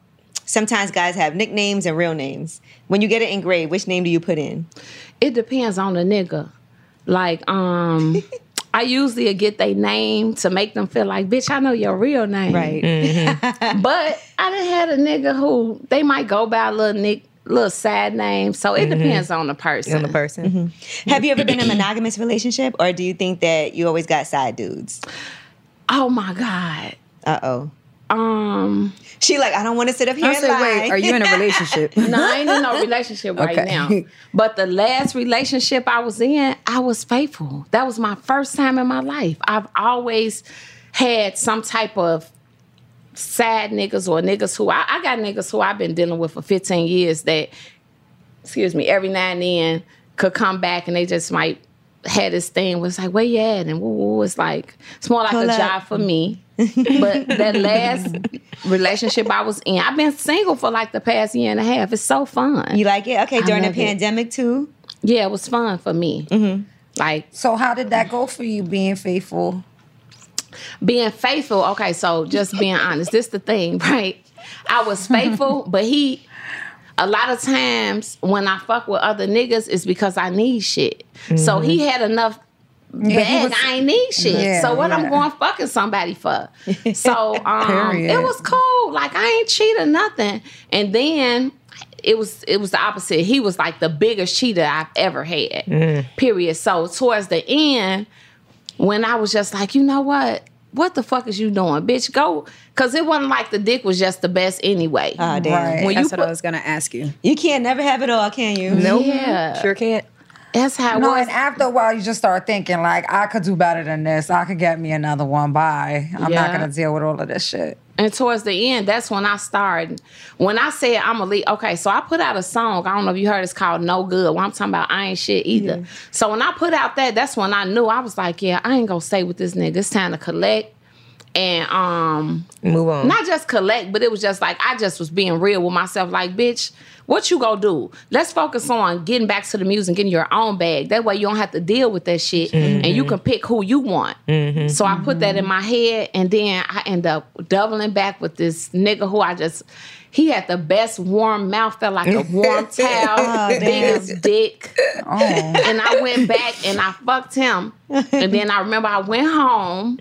[SPEAKER 2] Sometimes guys have nicknames and real names. When you get it engraved, which name do you put in?
[SPEAKER 6] It depends on the nigga. Like, um, I usually get their name to make them feel like, bitch, I know your real name. Right. But I done had a nigga who they might go by a little nick, little sad name. So it depends on the person.
[SPEAKER 3] on the person.
[SPEAKER 2] Have you ever been in a monogamous relationship, or do you think that you always got side dudes?
[SPEAKER 6] Oh my God.
[SPEAKER 2] Uh oh.
[SPEAKER 6] Um,
[SPEAKER 2] She like, I don't want to sit up here
[SPEAKER 5] I
[SPEAKER 2] and
[SPEAKER 5] said, wait, are you in a relationship?
[SPEAKER 6] No, I ain't in no relationship right
[SPEAKER 5] Okay.
[SPEAKER 6] now. But the last relationship I was in, I was faithful. That was my first time in my life. I've always had some type of sad niggas or niggas who I, I got niggas who I've been dealing with for 15 years that, excuse me, every now and then could come back and they just might had this thing was like, where you at? And woo, woo. It's like, it's more like a
[SPEAKER 2] up.
[SPEAKER 6] job for me. But that last relationship I was in, I've been single for like the past year and a half. It's so fun.
[SPEAKER 2] You like it? Okay, during the
[SPEAKER 6] love it.
[SPEAKER 2] pandemic too.
[SPEAKER 6] Yeah, it was fun for me. Mm-hmm. Like
[SPEAKER 4] So how did that go for you being faithful?
[SPEAKER 6] being faithful. Okay, so just being honest, this the thing, right? I was faithful, but he. A lot of times when I fuck with other niggas, it's because I need shit. So he mm-hmm. had enough
[SPEAKER 4] he
[SPEAKER 6] bag.
[SPEAKER 4] was-
[SPEAKER 6] I ain't need shit.
[SPEAKER 4] Yeah,
[SPEAKER 6] so what
[SPEAKER 4] yeah.
[SPEAKER 6] I'm going fucking somebody for? So um, it was cool. Like I ain't cheated nothing. And then it was it was the opposite. He was like the biggest cheater I've ever had. Period. So towards the end, when I was just like, you know what? What the fuck is you doing, bitch? Go, cause it wasn't like the dick was just the best anyway.
[SPEAKER 2] Oh damn.
[SPEAKER 4] Right.
[SPEAKER 6] when
[SPEAKER 5] That's
[SPEAKER 6] you
[SPEAKER 5] what I was gonna ask you.
[SPEAKER 2] You can't never have it all, can you?
[SPEAKER 3] Nope.
[SPEAKER 6] Yeah.
[SPEAKER 3] Sure can't.
[SPEAKER 6] That's how it
[SPEAKER 4] No, and after a while, you just start thinking like, I could do better than this. I could get me another one. Bye. I'm not gonna deal with all of this shit.
[SPEAKER 6] And towards the end, that's when I started. When I said I'm a lead, okay, so I put out a song. I don't know if you heard it's called No Good. Well, I'm talking about I ain't shit either. So when I put out that, that's when I knew I was like, yeah, I ain't gonna stay with this nigga. It's time to collect. And um
[SPEAKER 3] Move on.
[SPEAKER 6] not just collect, but it was just like I just was being real with myself. Like, bitch, what you gonna do? Let's focus on getting back to the music, getting your own bag. That way you don't have to deal with that shit, and you can pick who you want. So I put that in my head, and then I end up doubling back with this nigga who I just. He had the best warm mouth, felt like a warm towel, oh, biggest dick. Oh. And I went back and I fucked him. And then I remember I went home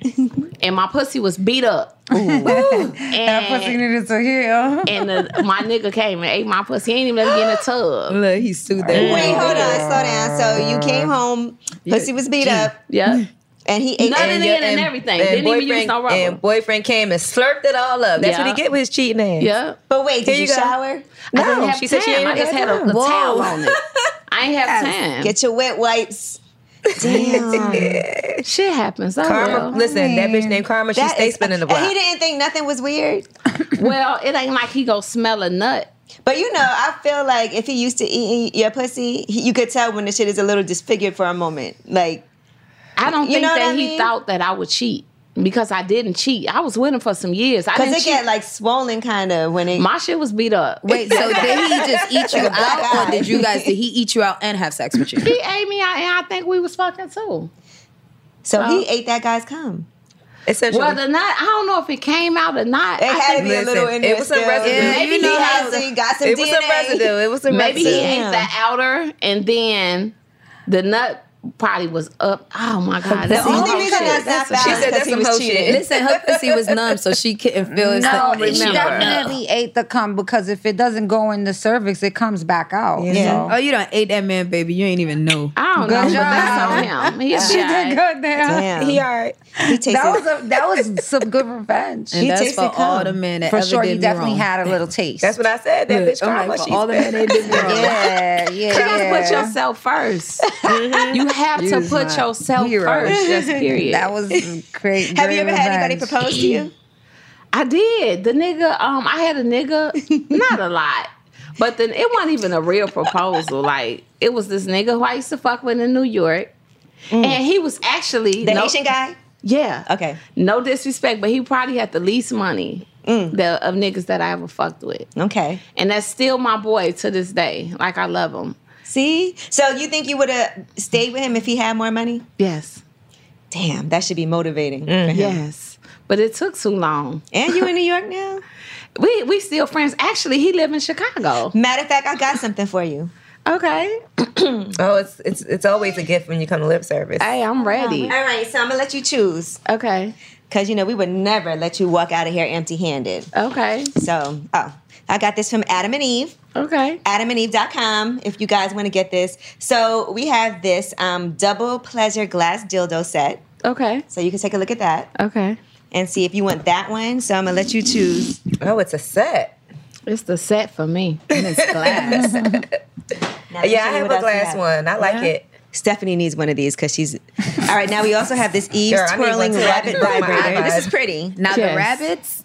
[SPEAKER 6] and my pussy was beat up.
[SPEAKER 4] and That pussy
[SPEAKER 6] And,
[SPEAKER 4] needed to heal.
[SPEAKER 6] and the, my nigga came and ate my pussy. He ain't even let me get in the tub.
[SPEAKER 3] Look, he sued that.
[SPEAKER 2] Wait, hold on, slow down. So you came home, pussy was beat up,
[SPEAKER 6] Yeah.
[SPEAKER 2] And he ate.
[SPEAKER 6] None of
[SPEAKER 2] and
[SPEAKER 6] the
[SPEAKER 2] you-
[SPEAKER 6] in and everything. Didn't even use no rubber.
[SPEAKER 3] And boyfriend came and slurped it all up. That's what he
[SPEAKER 6] Yeah.
[SPEAKER 3] get with his cheating ass.
[SPEAKER 6] Yeah.
[SPEAKER 2] But wait, did
[SPEAKER 3] Here
[SPEAKER 2] you,
[SPEAKER 3] you go.
[SPEAKER 2] shower?
[SPEAKER 6] I
[SPEAKER 3] No,
[SPEAKER 6] have
[SPEAKER 3] she said she ain't
[SPEAKER 6] I just had
[SPEAKER 3] had
[SPEAKER 6] a, a towel on it. I ain't have time.
[SPEAKER 2] Get your wet wipes. Damn.
[SPEAKER 6] Shit happens. Oh,
[SPEAKER 3] Karma,
[SPEAKER 6] well.
[SPEAKER 3] listen, that bitch named Karma, she
[SPEAKER 2] That
[SPEAKER 3] stays spinning the
[SPEAKER 2] And he didn't think nothing was weird.
[SPEAKER 6] well, it ain't like he go smell a nut.
[SPEAKER 2] But you know, I feel like if he used to eat your pussy, he, you could tell when the shit is a little disfigured for a moment. Like,
[SPEAKER 6] I don't
[SPEAKER 2] You
[SPEAKER 6] think
[SPEAKER 2] know
[SPEAKER 6] that
[SPEAKER 2] I
[SPEAKER 6] he
[SPEAKER 2] mean?
[SPEAKER 6] thought that I would cheat because I didn't cheat. I was with him for some years. I
[SPEAKER 2] because
[SPEAKER 6] didn't
[SPEAKER 2] it
[SPEAKER 6] cheat.
[SPEAKER 2] get like swollen kind of when it.
[SPEAKER 6] my shit was beat up.
[SPEAKER 5] Wait, so did he just eat you
[SPEAKER 2] black
[SPEAKER 5] out, or did you guys? Did he eat you out and have sex with you?
[SPEAKER 6] He ate me out, and I think we was fucking too.
[SPEAKER 2] so he ate that guy's cum.
[SPEAKER 3] Essentially.
[SPEAKER 6] Well, the nut, I don't know if it came out or not.
[SPEAKER 2] It
[SPEAKER 6] I
[SPEAKER 2] had to
[SPEAKER 6] think
[SPEAKER 2] be a little in
[SPEAKER 3] it
[SPEAKER 2] there.
[SPEAKER 3] was some
[SPEAKER 2] still.
[SPEAKER 3] residue.
[SPEAKER 2] Yeah,
[SPEAKER 6] Maybe
[SPEAKER 2] you
[SPEAKER 6] he
[SPEAKER 2] know
[SPEAKER 6] had
[SPEAKER 2] how
[SPEAKER 6] some-
[SPEAKER 2] he got some
[SPEAKER 3] it was
[SPEAKER 2] DNA.
[SPEAKER 3] some residue. It was some
[SPEAKER 6] maybe he ate the outer, and then the nut probably was up. Oh my god, that's
[SPEAKER 2] The only
[SPEAKER 6] some
[SPEAKER 2] reason
[SPEAKER 6] shit.
[SPEAKER 2] that's not
[SPEAKER 6] That's
[SPEAKER 3] She
[SPEAKER 2] is
[SPEAKER 3] said
[SPEAKER 2] 'cause
[SPEAKER 3] that's
[SPEAKER 2] he
[SPEAKER 3] some
[SPEAKER 2] was
[SPEAKER 3] hoe
[SPEAKER 2] cheating.
[SPEAKER 3] shit.
[SPEAKER 5] Listen, her pussy was numb, so she couldn't feel his.
[SPEAKER 4] No,
[SPEAKER 5] thing.
[SPEAKER 4] he
[SPEAKER 6] remember.
[SPEAKER 4] definitely ate the cum because if it doesn't go in the cervix, it comes back out.
[SPEAKER 2] Yeah.
[SPEAKER 5] Oh, you done ate that man, baby. You ain't even know.
[SPEAKER 6] I don't
[SPEAKER 4] Good
[SPEAKER 6] know,
[SPEAKER 4] job.
[SPEAKER 6] that's on him. He's
[SPEAKER 4] She did good there.
[SPEAKER 2] Damn.
[SPEAKER 3] He all right.
[SPEAKER 2] He tasted
[SPEAKER 4] That was a, that was some good revenge.
[SPEAKER 5] And
[SPEAKER 2] He
[SPEAKER 5] that's
[SPEAKER 2] tasted
[SPEAKER 5] for all the men that
[SPEAKER 4] For
[SPEAKER 5] ever
[SPEAKER 4] sure,
[SPEAKER 5] did
[SPEAKER 4] he definitely
[SPEAKER 5] wrong.
[SPEAKER 4] had a little taste.
[SPEAKER 3] That's what I said. That bitch
[SPEAKER 5] I'm
[SPEAKER 3] cried
[SPEAKER 5] like, for all the men that did me wrong.
[SPEAKER 4] yeah, yeah.
[SPEAKER 6] You gotta put yourself first. You have to put yourself
[SPEAKER 4] hero.
[SPEAKER 6] first. Just period.
[SPEAKER 4] That was great.
[SPEAKER 2] Have you
[SPEAKER 4] great
[SPEAKER 2] ever had anybody propose to you?
[SPEAKER 6] I did. The nigga, um, I had a nigga, not a lot, but then it wasn't even a real proposal. Like it was this nigga who I used to fuck with in New York, and he was actually
[SPEAKER 2] The
[SPEAKER 6] no-
[SPEAKER 2] Asian guy?
[SPEAKER 6] Yeah.
[SPEAKER 2] Okay.
[SPEAKER 6] No disrespect, but he probably had the least money the, of niggas that I ever fucked with,
[SPEAKER 2] Okay.
[SPEAKER 6] and that's still my boy to this day. Like I love him.
[SPEAKER 2] See? So you think you would have stayed with him if he had more money?
[SPEAKER 6] Yes.
[SPEAKER 2] Damn, that should be motivating for mm. him.
[SPEAKER 6] Yes. But it took too long.
[SPEAKER 2] And you in New York now?
[SPEAKER 6] We we still friends. Actually, he live in Chicago.
[SPEAKER 2] Matter of fact, I got something for you.
[SPEAKER 6] Okay.
[SPEAKER 3] Oh, it's it's it's always a gift when you come to lip service.
[SPEAKER 6] Hey, I'm ready.
[SPEAKER 2] All right, so I'm gonna let you choose.
[SPEAKER 6] Okay.
[SPEAKER 2] Cause you know we would never let you walk out of here empty handed.
[SPEAKER 6] Okay.
[SPEAKER 2] So, oh, I got this from Adam and Eve.
[SPEAKER 6] Okay.
[SPEAKER 2] adamandeve.com if you guys want to get this. So we have this um, double pleasure glass dildo set.
[SPEAKER 6] Okay.
[SPEAKER 2] So you can take a look at that
[SPEAKER 6] Okay.
[SPEAKER 2] and see if you want that one. So I'm gonna let you choose.
[SPEAKER 3] Oh, it's a set.
[SPEAKER 6] It's the set for me.
[SPEAKER 5] And it's glass.
[SPEAKER 2] Now, let me
[SPEAKER 3] Yeah, I have a glass
[SPEAKER 2] have.
[SPEAKER 3] one. I like it.
[SPEAKER 2] Stephanie needs one of these because she's. All right, now we also have this Eve
[SPEAKER 3] Girl,
[SPEAKER 2] twirling
[SPEAKER 3] one too. I
[SPEAKER 2] rabbit
[SPEAKER 3] just broke my
[SPEAKER 2] vibrator. This is pretty.
[SPEAKER 5] now the rabbits.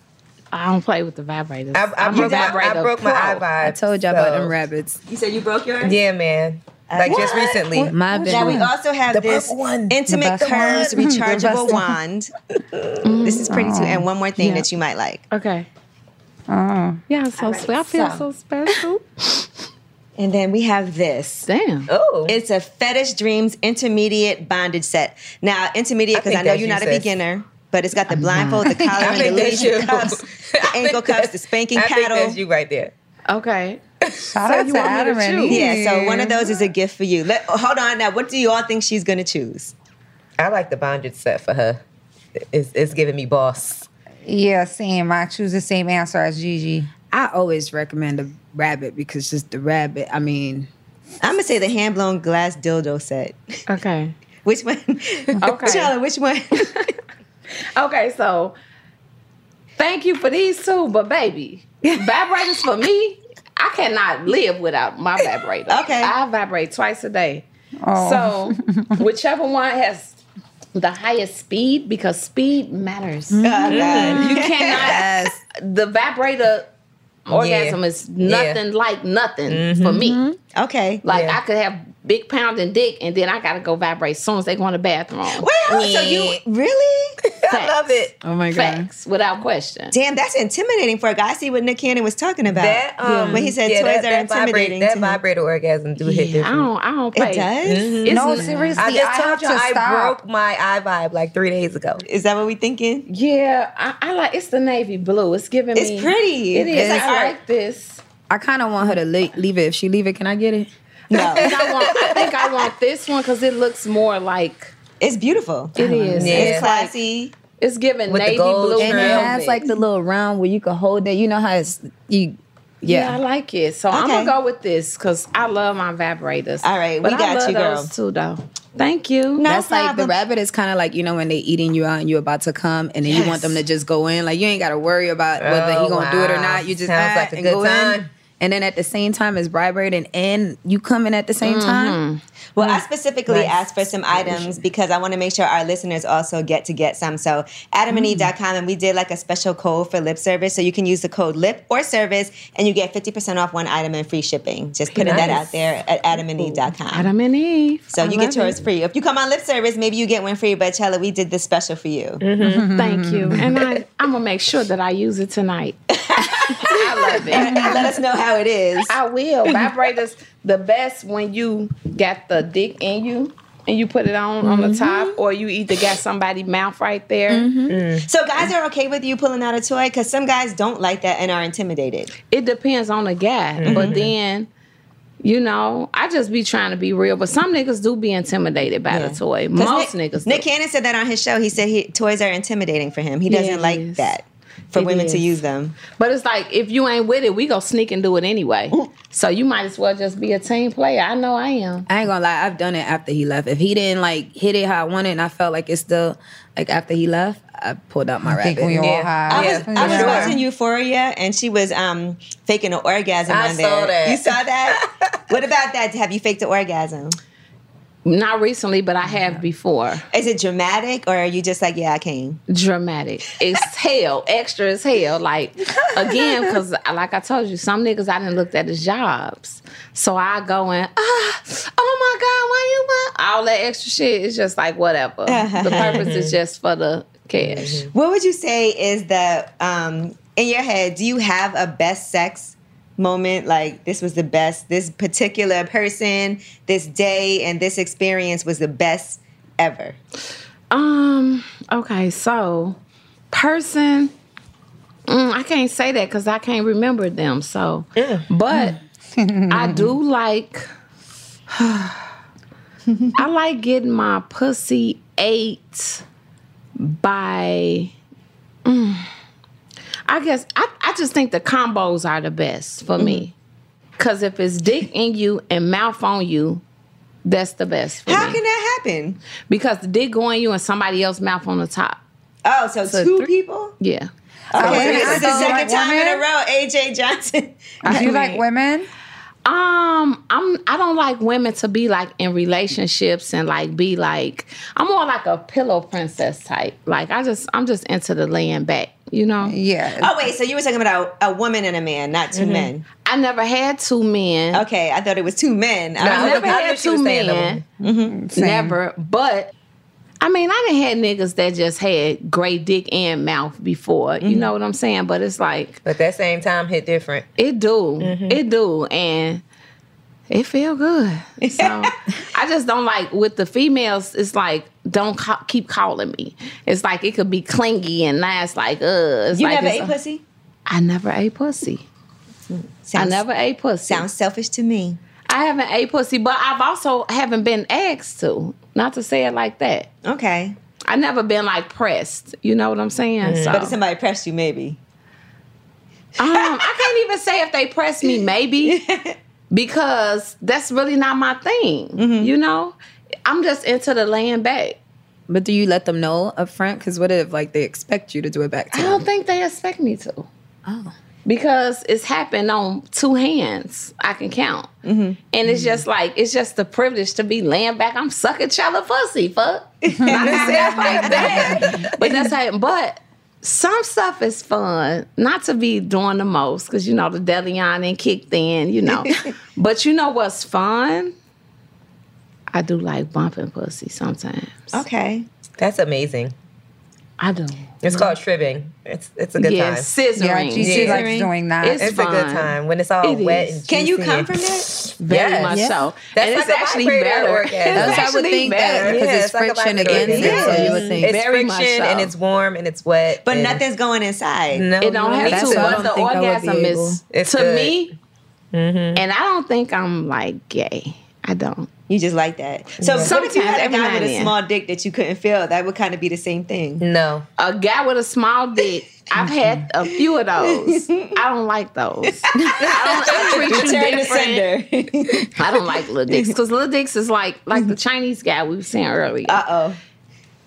[SPEAKER 6] I don't play with the vibrators.
[SPEAKER 3] I, I
[SPEAKER 6] I'm a
[SPEAKER 3] broke my I
[SPEAKER 6] vibrator
[SPEAKER 3] broke my
[SPEAKER 6] pro.
[SPEAKER 3] iPod.
[SPEAKER 5] I told y'all about them rabbits.
[SPEAKER 2] You said you broke yours?
[SPEAKER 3] Yeah, man. Like just
[SPEAKER 2] What?
[SPEAKER 3] recently.
[SPEAKER 5] My
[SPEAKER 2] Now we also have
[SPEAKER 3] The
[SPEAKER 2] this
[SPEAKER 3] one.
[SPEAKER 2] intimate
[SPEAKER 4] The
[SPEAKER 2] curves rechargeable
[SPEAKER 4] best
[SPEAKER 2] wand. this is pretty too. And one more thing
[SPEAKER 6] Yeah.
[SPEAKER 2] that you might like.
[SPEAKER 6] Okay.
[SPEAKER 4] Oh.
[SPEAKER 6] Yeah, I'm so sweet. I feel
[SPEAKER 2] so-
[SPEAKER 6] so special.
[SPEAKER 2] And then we have this.
[SPEAKER 6] Damn.
[SPEAKER 3] Oh.
[SPEAKER 2] It's a Fetish Dreams intermediate bondage set. Now, intermediate, because I,
[SPEAKER 3] think
[SPEAKER 2] know you're not a
[SPEAKER 3] sis.
[SPEAKER 2] beginner, but it's got the blindfold, the collar, and the
[SPEAKER 3] think that's
[SPEAKER 2] laser cuffs, the ankle cuffs, the spanking
[SPEAKER 3] I think
[SPEAKER 2] paddle.
[SPEAKER 3] that's you right there.
[SPEAKER 6] Okay.
[SPEAKER 4] Shout out
[SPEAKER 6] you
[SPEAKER 4] to
[SPEAKER 6] want
[SPEAKER 4] Adam and? Eve.
[SPEAKER 2] Yeah, so one of those is a gift for you. Let, hold on now. What do you all think she's going to choose?
[SPEAKER 3] I like the bondage set for her. It's, it's giving me boss.
[SPEAKER 4] Yeah, same. I choose the same answer as Gigi.
[SPEAKER 5] I always recommend a rabbit because just the rabbit. I mean,
[SPEAKER 2] I'm going to say the hand blown glass dildo set.
[SPEAKER 6] Okay.
[SPEAKER 2] Which one?
[SPEAKER 6] Okay.
[SPEAKER 2] Charlotte, which one?
[SPEAKER 6] Okay, so thank you for these two, but baby, vibrators for me, I cannot live without my vibrator.
[SPEAKER 2] Okay.
[SPEAKER 6] I vibrate twice a day.
[SPEAKER 4] Oh.
[SPEAKER 6] So whichever one has the highest speed, because speed matters.
[SPEAKER 2] Mm-hmm. God.
[SPEAKER 6] You cannot the vibrator orgasm is nothing like nothing for mm-hmm. me.
[SPEAKER 2] Okay.
[SPEAKER 6] Like
[SPEAKER 3] Yeah.
[SPEAKER 6] I could have big pounding dick and then I gotta go vibrate as soon as they go in the bathroom.
[SPEAKER 2] Well, so you really?
[SPEAKER 3] I love it.
[SPEAKER 5] oh my god.
[SPEAKER 6] Facts, without question.
[SPEAKER 2] Damn, that's intimidating for a guy. I see what Nick Cannon was talking about.
[SPEAKER 3] That um,
[SPEAKER 2] when he said
[SPEAKER 3] yeah,
[SPEAKER 2] toys
[SPEAKER 3] that,
[SPEAKER 2] are
[SPEAKER 3] that vibrate-
[SPEAKER 2] intimidating.
[SPEAKER 3] that vibrator orgasm do hit
[SPEAKER 6] Yeah, I don't I don't play.
[SPEAKER 2] It does?
[SPEAKER 6] It's
[SPEAKER 4] No, seriously.
[SPEAKER 3] I just
[SPEAKER 4] have
[SPEAKER 3] told you
[SPEAKER 4] to
[SPEAKER 3] I
[SPEAKER 4] stop.
[SPEAKER 3] broke my eye vibe like three days ago.
[SPEAKER 2] Is that what we thinking?
[SPEAKER 6] Yeah, I, I like it's the navy blue. It's giving me.
[SPEAKER 2] It's
[SPEAKER 6] me
[SPEAKER 2] pretty.
[SPEAKER 6] It is.
[SPEAKER 2] It's like
[SPEAKER 6] I like this.
[SPEAKER 5] I kind of want her to le- leave it. If she leave it, can I get it?
[SPEAKER 2] No,
[SPEAKER 6] I think I want I think I want this one because it looks more like
[SPEAKER 2] it's beautiful.
[SPEAKER 6] it is.
[SPEAKER 3] Yeah.
[SPEAKER 2] It's
[SPEAKER 6] It's
[SPEAKER 2] classy.
[SPEAKER 6] it's giving
[SPEAKER 3] With the
[SPEAKER 6] navy
[SPEAKER 3] gold
[SPEAKER 6] blue.
[SPEAKER 3] trim.
[SPEAKER 5] And it has like the little round where you can hold it. You know how it's you.
[SPEAKER 6] Yeah, I like it. So I'm gonna go with this because I love my vibrators.
[SPEAKER 2] All right,
[SPEAKER 6] but
[SPEAKER 2] we
[SPEAKER 6] I
[SPEAKER 2] got
[SPEAKER 6] love
[SPEAKER 2] you, girl.
[SPEAKER 6] those too, though. Thank you.
[SPEAKER 2] No
[SPEAKER 5] That's like the rabbit is kind of like you know when they're eating you out and you're about to come and then you want them to just go in like you ain't got to worry about whether
[SPEAKER 3] Oh,
[SPEAKER 5] he gonna do it or not. You just
[SPEAKER 3] Sounds like a
[SPEAKER 5] and
[SPEAKER 3] good
[SPEAKER 5] go
[SPEAKER 3] time.
[SPEAKER 5] in. And then at the same time as vibrating and you come in at the same
[SPEAKER 2] Mm-hmm.
[SPEAKER 5] time.
[SPEAKER 2] Well, I specifically
[SPEAKER 5] Nice.
[SPEAKER 2] asked for some items because I want to make sure our listeners also get to get some. So, adamandeve.com, and we did like a special code for lip service. So, you can use the code lip or service, and you get 50% off one item and free shipping. Just putting that out there at adamandeve.com.
[SPEAKER 6] Adam and Eve.
[SPEAKER 2] so,
[SPEAKER 6] I
[SPEAKER 2] you get yours
[SPEAKER 6] it.
[SPEAKER 2] free. If you come on lip service, maybe you get one free. But, Chella, we did this special for you.
[SPEAKER 6] Thank you. And I, I'm gonna make sure that I use it tonight. I love it.
[SPEAKER 2] And let us know how it is.
[SPEAKER 6] I will. Vibrators the best when you got the dick in you and you put it on on the top, mm-hmm. or you either got somebody mouth right there. Mm-hmm. Mm.
[SPEAKER 2] So, guys are okay with you pulling out a toy? Because some guys don't like that and are intimidated.
[SPEAKER 6] It depends on the guy, but mm-hmm. then. You know, I just be trying to be real, but some niggas do be intimidated by
[SPEAKER 2] Yeah.
[SPEAKER 6] the toy. Most
[SPEAKER 2] Nick,
[SPEAKER 6] niggas.
[SPEAKER 2] Nick
[SPEAKER 6] do.
[SPEAKER 2] Cannon said that on his show. He said he, toys are intimidating for him. He doesn't
[SPEAKER 6] Yeah,
[SPEAKER 2] like
[SPEAKER 6] is.
[SPEAKER 2] that for
[SPEAKER 6] It
[SPEAKER 2] women to use them.
[SPEAKER 6] But it's like if you ain't with it, we go sneak and do it anyway. So you might as well just be a team player. I know I am.
[SPEAKER 5] I ain't gonna lie, I've done it after he left. If he didn't like hit it how I wanted, and I felt like it's still like after he left, I pulled out my
[SPEAKER 4] I think
[SPEAKER 5] rabbit.
[SPEAKER 4] we all
[SPEAKER 3] Yeah.
[SPEAKER 4] have.
[SPEAKER 2] I was, I was
[SPEAKER 4] Yeah.
[SPEAKER 2] watching Euphoria and she was um, faking an orgasm
[SPEAKER 3] I
[SPEAKER 2] on there.
[SPEAKER 3] saw that.
[SPEAKER 2] You saw that? what about that? Have you faked an orgasm?
[SPEAKER 6] Not recently, but I have before.
[SPEAKER 2] Is it dramatic or are you just like, yeah, I came?
[SPEAKER 6] Dramatic. It's hell, extra as hell. Like again, because like I told you, some niggas I didn't looked at as jobs. So I go and ah, oh my god, why you want all that extra shit? It's just like whatever. the purpose is just for the cash.
[SPEAKER 2] What would you say is the, um, in your head, do you have a best sex moment? Like, this was the best, this particular person, this day, and this experience was the best ever?
[SPEAKER 6] Um. Okay. So, person. Mm, I can't say that because I can't remember them. So, yeah. but I do like. I like getting my pussy ate by. mm, I guess I, I just think the combos are the best for me. Mm-hmm. Cause if it's dick in you and mouth on you, that's the best for
[SPEAKER 2] How
[SPEAKER 6] me
[SPEAKER 2] can that happen?
[SPEAKER 6] because the dick going you and somebody else mouth on the top.
[SPEAKER 2] Oh, so, two people?
[SPEAKER 6] Yeah.
[SPEAKER 2] Okay,
[SPEAKER 4] you
[SPEAKER 2] this is the
[SPEAKER 4] like
[SPEAKER 2] second time in a row. AJ Johnson.
[SPEAKER 4] Do you like women?
[SPEAKER 6] Um, I'm I don't like women to be like in relationships and like be like I'm more like a pillow princess type. Like I just I'm just into the laying back, you know?
[SPEAKER 4] Yeah.
[SPEAKER 2] Oh wait, so you were talking about a, a woman and a man, not 2 men.
[SPEAKER 6] I never had two men.
[SPEAKER 2] Okay, I thought it was two men.
[SPEAKER 6] I
[SPEAKER 2] I
[SPEAKER 6] never had two men.
[SPEAKER 3] them.
[SPEAKER 4] Same.
[SPEAKER 6] Never. But I mean, I didn't had niggas that just had great dick and mouth before. You know what I'm saying? But it's like
[SPEAKER 3] But that same time hit different.
[SPEAKER 6] It do. It do. And it feel good. So I just don't like with the females, it's like don't ca- keep calling me. It's like it could be clingy and nice like uh it's
[SPEAKER 2] you
[SPEAKER 6] like
[SPEAKER 2] never
[SPEAKER 6] it's
[SPEAKER 2] ate
[SPEAKER 6] a-
[SPEAKER 2] pussy?
[SPEAKER 6] I never ate pussy.
[SPEAKER 2] Sounds,
[SPEAKER 6] I never ate pussy.
[SPEAKER 2] sounds selfish to me.
[SPEAKER 6] I haven't ate pussy, but I've also haven't been asked to. Not to say it like that.
[SPEAKER 2] Okay,
[SPEAKER 6] I never been like pressed. You know what I'm saying? So
[SPEAKER 2] but if somebody pressed you, maybe.
[SPEAKER 6] Um, I can't even say if they pressed me, maybe, because that's really not my thing.
[SPEAKER 2] Mm-hmm.
[SPEAKER 6] You know, I'm just into the laying back.
[SPEAKER 5] But do you let them know up front? Because what if like they expect you to do it back to
[SPEAKER 6] I don't think they expect me to.
[SPEAKER 5] Oh.
[SPEAKER 6] Because it's happened on two hands, I can count,
[SPEAKER 2] Mm-hmm.
[SPEAKER 6] and it's just like it's just the privilege to be laying back. I'm sucking chella pussy, fuck. Not to say it like that, but that's how. But some stuff is fun, not to be doing the most, because you know the delion and kicked in, you know. but you know what's fun? I do like bumping pussy sometimes.
[SPEAKER 2] Okay.
[SPEAKER 3] That's amazing.
[SPEAKER 6] I do.
[SPEAKER 3] It's called tribbing. It's it's a good
[SPEAKER 6] yeah,
[SPEAKER 3] time.
[SPEAKER 6] scissoring.
[SPEAKER 4] Yeah, Gigi
[SPEAKER 3] Yeah.
[SPEAKER 4] likes doing that.
[SPEAKER 6] It's
[SPEAKER 3] It's a good time when it's all
[SPEAKER 6] It
[SPEAKER 3] wet
[SPEAKER 6] is.
[SPEAKER 3] and
[SPEAKER 2] Can you come from it?
[SPEAKER 6] Very
[SPEAKER 5] Yeah.
[SPEAKER 6] much
[SPEAKER 5] Yeah.
[SPEAKER 6] so.
[SPEAKER 3] That's
[SPEAKER 6] and it's
[SPEAKER 3] like a
[SPEAKER 6] actually
[SPEAKER 3] vibrator
[SPEAKER 6] better.
[SPEAKER 3] orgasm.
[SPEAKER 6] It's
[SPEAKER 5] That's what I would
[SPEAKER 6] actually
[SPEAKER 5] think that
[SPEAKER 6] better.
[SPEAKER 5] because
[SPEAKER 3] Yeah,
[SPEAKER 5] it's
[SPEAKER 3] it's
[SPEAKER 5] friction
[SPEAKER 3] vibrator
[SPEAKER 5] against it, so you would
[SPEAKER 6] orgasm.
[SPEAKER 5] think.
[SPEAKER 3] It's
[SPEAKER 6] Very much
[SPEAKER 3] friction
[SPEAKER 6] so.
[SPEAKER 3] and it's warm and it's wet.
[SPEAKER 2] But nothing's going inside.
[SPEAKER 3] No,
[SPEAKER 6] It don't have to, but the
[SPEAKER 5] think I would be
[SPEAKER 6] orgasm is to me, mm-hmm. and I don't think I'm like gay. I don't.
[SPEAKER 2] You just like that. So what if you
[SPEAKER 6] Sometimes,
[SPEAKER 2] had a
[SPEAKER 6] every
[SPEAKER 2] guy with a small dick that you couldn't feel? That would kind of be the same thing.
[SPEAKER 3] No.
[SPEAKER 6] A guy with a small dick. I've had a few of those. I don't like those. I don't I treat you different. I don't like little dicks because little dicks is like like the Chinese guy we were saying earlier.
[SPEAKER 2] Uh oh.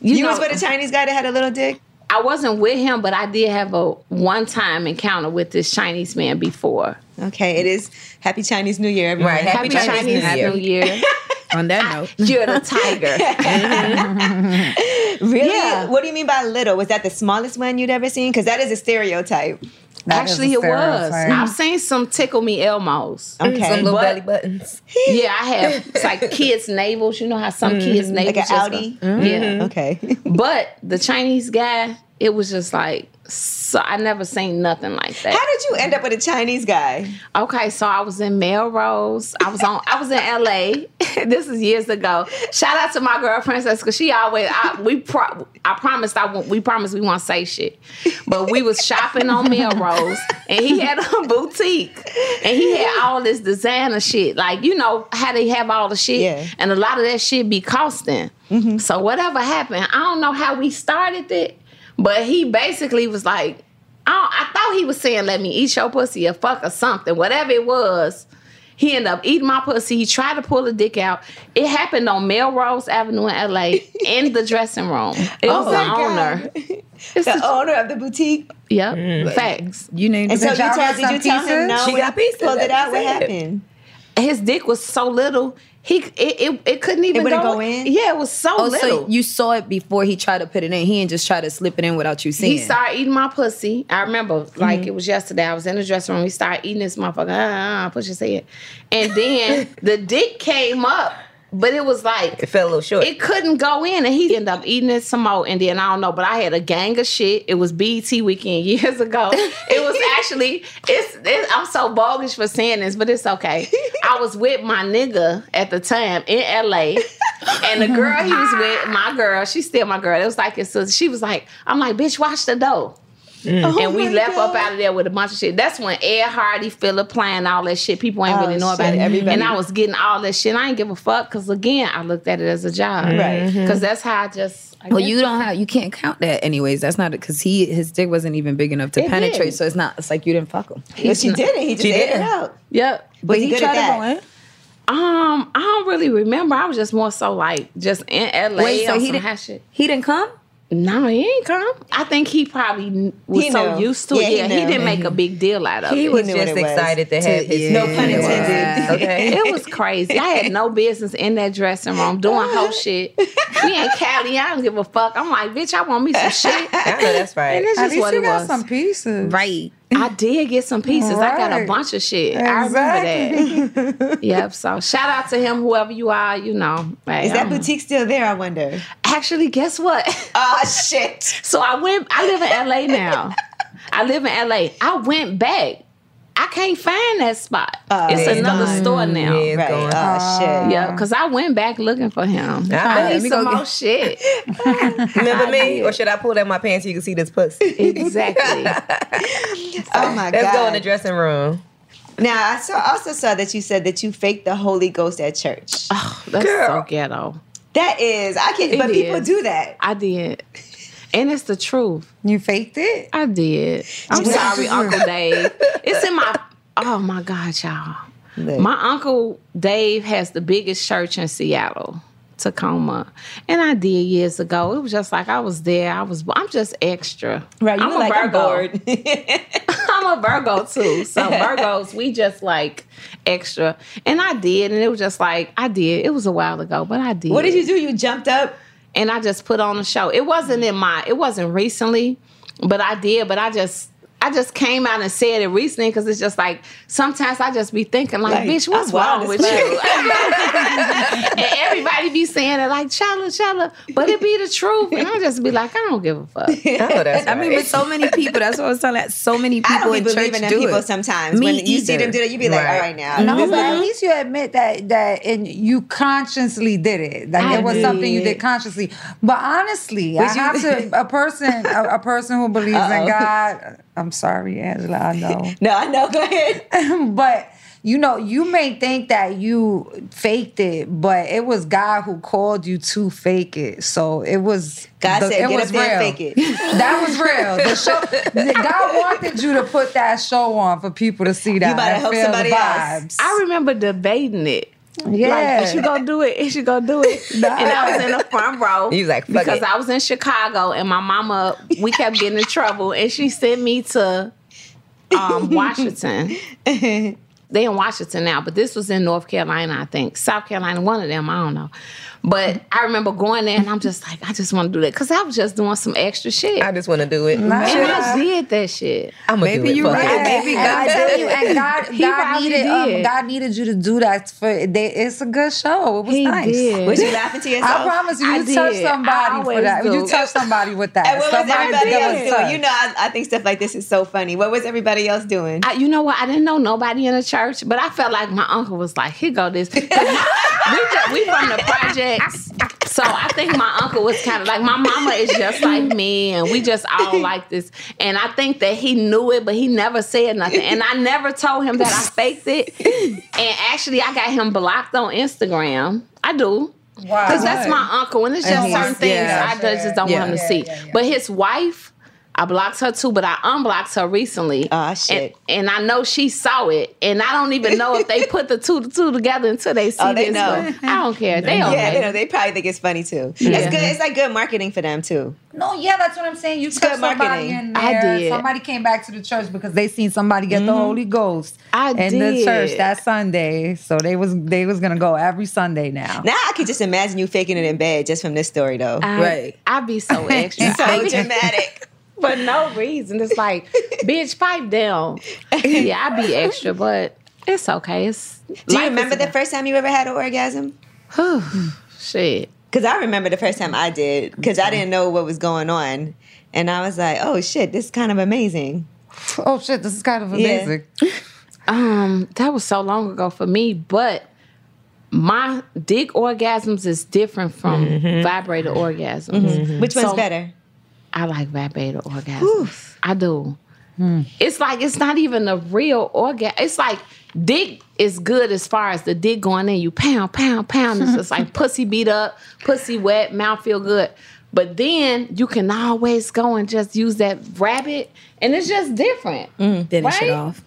[SPEAKER 6] you
[SPEAKER 2] You
[SPEAKER 6] know,
[SPEAKER 2] was with a Chinese guy that had a little dick?
[SPEAKER 6] I wasn't with him, but I did have a one time encounter with this Chinese man before.
[SPEAKER 2] Okay, it is Happy Chinese New Year, everyone.
[SPEAKER 3] Right,
[SPEAKER 6] Happy,
[SPEAKER 3] Happy
[SPEAKER 6] Chinese,
[SPEAKER 3] Chinese
[SPEAKER 6] New Year.
[SPEAKER 5] On that ah, note,
[SPEAKER 6] You're the tiger.
[SPEAKER 2] Really?
[SPEAKER 6] Yeah.
[SPEAKER 2] What do you mean by little? Was that the smallest one you'd ever seen? Because that is a stereotype.
[SPEAKER 4] That is
[SPEAKER 6] Actually,
[SPEAKER 4] a
[SPEAKER 6] it was. I've seen some tickle me Elmos.
[SPEAKER 2] Okay.
[SPEAKER 3] Some little
[SPEAKER 6] But-
[SPEAKER 3] belly buttons.
[SPEAKER 6] Yeah, I have. It's like kids' navels. You know how some mm. kids' navels
[SPEAKER 2] Like an
[SPEAKER 6] just
[SPEAKER 2] Audi?
[SPEAKER 6] go- Yeah. Mm-hmm.
[SPEAKER 2] Okay.
[SPEAKER 6] But the Chinese guy, it was just like So I never seen nothing like that.
[SPEAKER 2] How did you end up with a Chinese guy?
[SPEAKER 6] Okay, so I was in Melrose. I was on. I was in LA. this is years ago. Shout out to my girl Princess because she always. I, we. Pro, I promised. I won't. We promised we won't say shit. But we was shopping on Melrose, and he had a boutique, and he had all this designer shit. Like you know how they have all the shit,
[SPEAKER 2] Yeah.
[SPEAKER 6] and a lot of that shit be costing. Mm-hmm. So whatever happened, I don't know how we started it, but he basically was like, I, I thought he was saying, "Let me eat your pussy or fuck or something." Whatever it was, he ended up eating my pussy. He tried to pull a dick out. It happened on Melrose Avenue in L.A. in the dressing room. It oh was
[SPEAKER 2] Oh
[SPEAKER 6] the owner. It's
[SPEAKER 2] The
[SPEAKER 6] the,
[SPEAKER 2] owner of the boutique.
[SPEAKER 6] yep, mm. facts.
[SPEAKER 5] You named
[SPEAKER 2] And
[SPEAKER 5] it.
[SPEAKER 2] so you
[SPEAKER 4] y'all
[SPEAKER 2] tell, did you
[SPEAKER 4] some
[SPEAKER 2] tell him no?
[SPEAKER 3] She got
[SPEAKER 2] he
[SPEAKER 3] pieces,
[SPEAKER 2] Pulled it
[SPEAKER 3] that's
[SPEAKER 2] out. What happened?
[SPEAKER 6] His dick was so little. He it it, it couldn't even
[SPEAKER 2] wouldn't
[SPEAKER 6] go,
[SPEAKER 2] go in?
[SPEAKER 6] Yeah, it was so
[SPEAKER 5] Oh,
[SPEAKER 6] little.
[SPEAKER 5] so you saw it before he tried to put it in. He didn't just try to slip it in without you seeing.
[SPEAKER 6] He started eating my pussy. I remember
[SPEAKER 2] Mm-hmm.
[SPEAKER 6] like it was yesterday. I was in the dressing room. He started eating this motherfucker. Ah, ah, push his head. And then the dick came up, but it was like
[SPEAKER 3] It fell a little short.
[SPEAKER 6] it couldn't go in, and he ended up eating it some more. And then I don't know, but I had a gang of shit. It was BET weekend years ago. It was actually it's, it's I'm so bogus for saying this, but it's okay. I was with my nigga at the time in LA, and the girl he was with, my girl, she's still my girl. It was like sister. She was like, I'm like, bitch, watch the door. and we
[SPEAKER 2] my
[SPEAKER 6] left up out of there with a bunch of shit. That's when Ed Hardy, Philipp Plein all that shit. People ain't
[SPEAKER 2] Oh,
[SPEAKER 6] really know about it.
[SPEAKER 2] everybody-
[SPEAKER 6] And I was getting all that shit. I ain't give a fuck because again, I looked at it as a job.
[SPEAKER 2] Right.
[SPEAKER 6] Because that's how I just. I
[SPEAKER 5] well, you don't have you can't count that anyways. That's not because he his dick wasn't even big enough to
[SPEAKER 6] It
[SPEAKER 5] penetrate.
[SPEAKER 6] did.
[SPEAKER 5] So it's not. It's like you didn't fuck him.
[SPEAKER 2] But she did it. He just
[SPEAKER 3] She
[SPEAKER 2] ate it
[SPEAKER 3] didn't.
[SPEAKER 2] out.
[SPEAKER 6] Yep.
[SPEAKER 2] But he, tried at that?
[SPEAKER 5] in?
[SPEAKER 6] Um, I don't really remember. I was just more so like just in LA
[SPEAKER 5] Wait, so he
[SPEAKER 6] some
[SPEAKER 5] didn't.
[SPEAKER 6] hot shit.
[SPEAKER 5] He didn't come.
[SPEAKER 6] No, he ain't come. I think he probably kn- was
[SPEAKER 2] He
[SPEAKER 6] so used to
[SPEAKER 2] Yeah,
[SPEAKER 6] it.
[SPEAKER 2] he
[SPEAKER 6] Yeah, he,
[SPEAKER 2] knew.
[SPEAKER 6] didn't make a big deal out of
[SPEAKER 3] he
[SPEAKER 6] it.
[SPEAKER 2] He was
[SPEAKER 3] just
[SPEAKER 2] it was.
[SPEAKER 3] excited to have his
[SPEAKER 5] yeah.
[SPEAKER 2] No pun intended.
[SPEAKER 3] Okay.
[SPEAKER 6] It was crazy. I had no business in that dressing room doing whole shit. We in Cali. I don't give a fuck. I'm like, bitch, I want me some shit.
[SPEAKER 3] I know that's right.
[SPEAKER 6] And it's
[SPEAKER 4] At
[SPEAKER 6] just
[SPEAKER 4] least
[SPEAKER 6] what
[SPEAKER 4] you
[SPEAKER 6] it
[SPEAKER 4] got
[SPEAKER 6] was.
[SPEAKER 4] some pieces.
[SPEAKER 5] Right.
[SPEAKER 6] I did get some pieces. I got a bunch of shit. I remember that. yep. So shout out to him, whoever you are. You know,
[SPEAKER 2] Is that
[SPEAKER 6] I'm-
[SPEAKER 2] boutique still there? I wonder.
[SPEAKER 6] Actually, guess what?
[SPEAKER 2] Oh shit!
[SPEAKER 6] So I went. I live in LA now. I live in LA. I went back. I can't find that spot.
[SPEAKER 2] Oh,
[SPEAKER 6] it's
[SPEAKER 2] it's
[SPEAKER 6] another
[SPEAKER 2] gone.
[SPEAKER 6] store now.
[SPEAKER 3] Yeah, it's
[SPEAKER 2] Right.
[SPEAKER 3] gone.
[SPEAKER 2] Oh shit.
[SPEAKER 6] Yeah, because I went back looking for him.
[SPEAKER 3] Ah,
[SPEAKER 6] I need some
[SPEAKER 3] go
[SPEAKER 6] more
[SPEAKER 3] get-
[SPEAKER 6] shit.
[SPEAKER 3] Remember me? Or should I pull down my pants so you can see this pussy?
[SPEAKER 6] exactly.
[SPEAKER 2] Oh my god.
[SPEAKER 3] Let's
[SPEAKER 2] god.
[SPEAKER 3] go in the dressing room.
[SPEAKER 2] Now I saw also saw that you said that you faked the Holy Ghost at church.
[SPEAKER 6] That's
[SPEAKER 3] Girl.
[SPEAKER 6] so ghetto.
[SPEAKER 2] That is, I can,
[SPEAKER 6] It
[SPEAKER 2] but people do that.
[SPEAKER 6] I did. And it's the truth.
[SPEAKER 4] You faked it?
[SPEAKER 6] I did. I'm sorry, Uncle Dave. It's in my oh my God, y'all.
[SPEAKER 2] Look.
[SPEAKER 6] My uncle Dave has the biggest church in Seattle, Tacoma. And I did years ago. It was just like I was there. I was I'm just extra.
[SPEAKER 2] Right, you
[SPEAKER 6] I'm a
[SPEAKER 2] like I'm
[SPEAKER 6] Virgo. I'm a Virgo too. So Virgos, we just like extra. And I did, and it was just like I did. It was a while ago, but I did.
[SPEAKER 2] what did you do? You jumped up.
[SPEAKER 6] And I just put on a show. It wasn't in my, it wasn't recently, but I did. But I just, I just came out and said it recently because it's just like sometimes I just be thinking like,
[SPEAKER 2] Like,
[SPEAKER 6] bitch, what's wrong with
[SPEAKER 2] fuck.
[SPEAKER 6] you? and everybody be saying it like, chala, chala, but it be the truth, and I just be like, I don't give a fuck.
[SPEAKER 3] Oh, that's
[SPEAKER 5] I mean, with so many people. That's what I was telling. That so many
[SPEAKER 2] I
[SPEAKER 5] people
[SPEAKER 2] don't
[SPEAKER 5] in church
[SPEAKER 2] in
[SPEAKER 5] do
[SPEAKER 2] people
[SPEAKER 5] it.
[SPEAKER 2] sometimes.
[SPEAKER 5] Me
[SPEAKER 2] when you see
[SPEAKER 5] either.
[SPEAKER 2] them do it, you be like,
[SPEAKER 3] Right.
[SPEAKER 2] all right now. Mm-hmm.
[SPEAKER 4] No,
[SPEAKER 2] This
[SPEAKER 4] but at least you admit that that and you consciously did it. Like
[SPEAKER 6] I
[SPEAKER 4] it was something you
[SPEAKER 6] did.
[SPEAKER 4] did consciously. But honestly, I
[SPEAKER 2] you-
[SPEAKER 4] have to a person a, a person who believes
[SPEAKER 2] Uh-oh.
[SPEAKER 4] in God. I'm sorry, Angela. I know.
[SPEAKER 2] No, I know. Go ahead.
[SPEAKER 4] but you know, you may think that you faked it, but it was God who called you to fake it. So it was
[SPEAKER 2] God said,
[SPEAKER 4] it
[SPEAKER 2] "Get
[SPEAKER 4] was
[SPEAKER 2] up there and
[SPEAKER 4] real.
[SPEAKER 2] fake it."
[SPEAKER 4] That was real. The show, God wanted you to put that show on for people to see that.
[SPEAKER 2] You
[SPEAKER 4] better
[SPEAKER 2] help
[SPEAKER 4] feel the
[SPEAKER 2] somebody else.
[SPEAKER 6] I remember debating it.
[SPEAKER 4] Yeah.
[SPEAKER 6] Like, is she gonna do it? Is she gonna do it? And I was in the front row.
[SPEAKER 3] You like, fuck
[SPEAKER 6] because
[SPEAKER 3] it.
[SPEAKER 6] I was in Chicago and my mama, we kept getting in trouble, and she sent me to um, Washington. they in Washington now, but this was in North Carolina, I think. South Carolina, one of them, I don't know. But I remember going there and I'm just like, I just want to do that. Cause I was just doing some extra shit.
[SPEAKER 3] I just want to do it.
[SPEAKER 6] and I did that shit.
[SPEAKER 3] I'm gonna do it.
[SPEAKER 4] you're right.
[SPEAKER 3] it.
[SPEAKER 4] Maybe God did you, and God,
[SPEAKER 6] He
[SPEAKER 4] God
[SPEAKER 6] probably
[SPEAKER 4] needed, um. God needed you to do that. For they, it's a good show. It was
[SPEAKER 6] He
[SPEAKER 4] nice.
[SPEAKER 6] did.
[SPEAKER 2] Was you laughing to yourself?
[SPEAKER 4] I promise you, you
[SPEAKER 6] did.
[SPEAKER 4] touched
[SPEAKER 6] I
[SPEAKER 4] somebody for
[SPEAKER 6] always
[SPEAKER 4] that. You touched somebody with that.
[SPEAKER 2] And what was everybody else doing?
[SPEAKER 4] touched.
[SPEAKER 2] You know, I, I think stuff like this is so funny. What was everybody else doing?
[SPEAKER 6] I, you know what? I didn't know nobody in the church, but I felt like my uncle was like, "Here go this." we just, we from the projects, so I think my uncle was kind of like my mama is just like me, and we just all like this. And I think that he knew it, but he never said nothing. And I never told him that I faked it. And actually, I got him blocked on Instagram. I do.
[SPEAKER 4] Wow.
[SPEAKER 6] Because that's my uncle, and it's just
[SPEAKER 4] And
[SPEAKER 6] certain things
[SPEAKER 4] yeah,
[SPEAKER 6] I just don't
[SPEAKER 3] Yeah.
[SPEAKER 6] want him to
[SPEAKER 4] Yeah,
[SPEAKER 6] see. But his wife, I blocked her too, but I unblocked her recently.
[SPEAKER 2] Ah, Aw, shit.
[SPEAKER 6] And, and I know she saw it, and I don't even know if they put the two the two together until they oh, see
[SPEAKER 2] Oh, they
[SPEAKER 6] this.
[SPEAKER 2] know.
[SPEAKER 6] I don't care. They
[SPEAKER 2] yeah, they know. They probably think it's funny too.
[SPEAKER 6] Yeah.
[SPEAKER 2] It's good. It's like good marketing for them too.
[SPEAKER 4] No, yeah, that's what I'm saying. You
[SPEAKER 2] good
[SPEAKER 4] touched somebody
[SPEAKER 2] marketing.
[SPEAKER 4] in
[SPEAKER 6] I did.
[SPEAKER 4] Somebody came back to the church because they seen somebody get the mm-hmm. Holy Ghost
[SPEAKER 6] I
[SPEAKER 4] in the church that Sunday. So they was they was gonna go every Sunday now.
[SPEAKER 2] Now I could just imagine you faking it in bed just from this story though.
[SPEAKER 6] I,
[SPEAKER 3] Right.
[SPEAKER 6] I'd be so extra.
[SPEAKER 2] so
[SPEAKER 6] I be-
[SPEAKER 2] dramatic.
[SPEAKER 6] For no reason. It's like, bitch, pipe down. Yeah, I be extra, but it's okay. It's
[SPEAKER 2] Do you remember the first time you ever had an orgasm?
[SPEAKER 6] shit?
[SPEAKER 2] Because I remember the first time I did, because I didn't know what was going on. And I was like, oh shit, this is kind of amazing.
[SPEAKER 4] Oh shit, this is kind of
[SPEAKER 2] Yeah.
[SPEAKER 4] amazing.
[SPEAKER 6] Um, that was so long ago for me, but my dick orgasms is different from vibrator orgasms.
[SPEAKER 2] Which one's
[SPEAKER 6] So-
[SPEAKER 2] better?
[SPEAKER 6] I like vibrator orgasms. I do. Hmm. It's like it's not even a real orgasm. It's like dick is good as far as the dick going in. You pound, pound, pound. It's just like pussy beat up, pussy wet, mouth feel good. But then you can always go and just use that rabbit, and it's just different. Mm.
[SPEAKER 5] Finish
[SPEAKER 6] Right?
[SPEAKER 5] it off.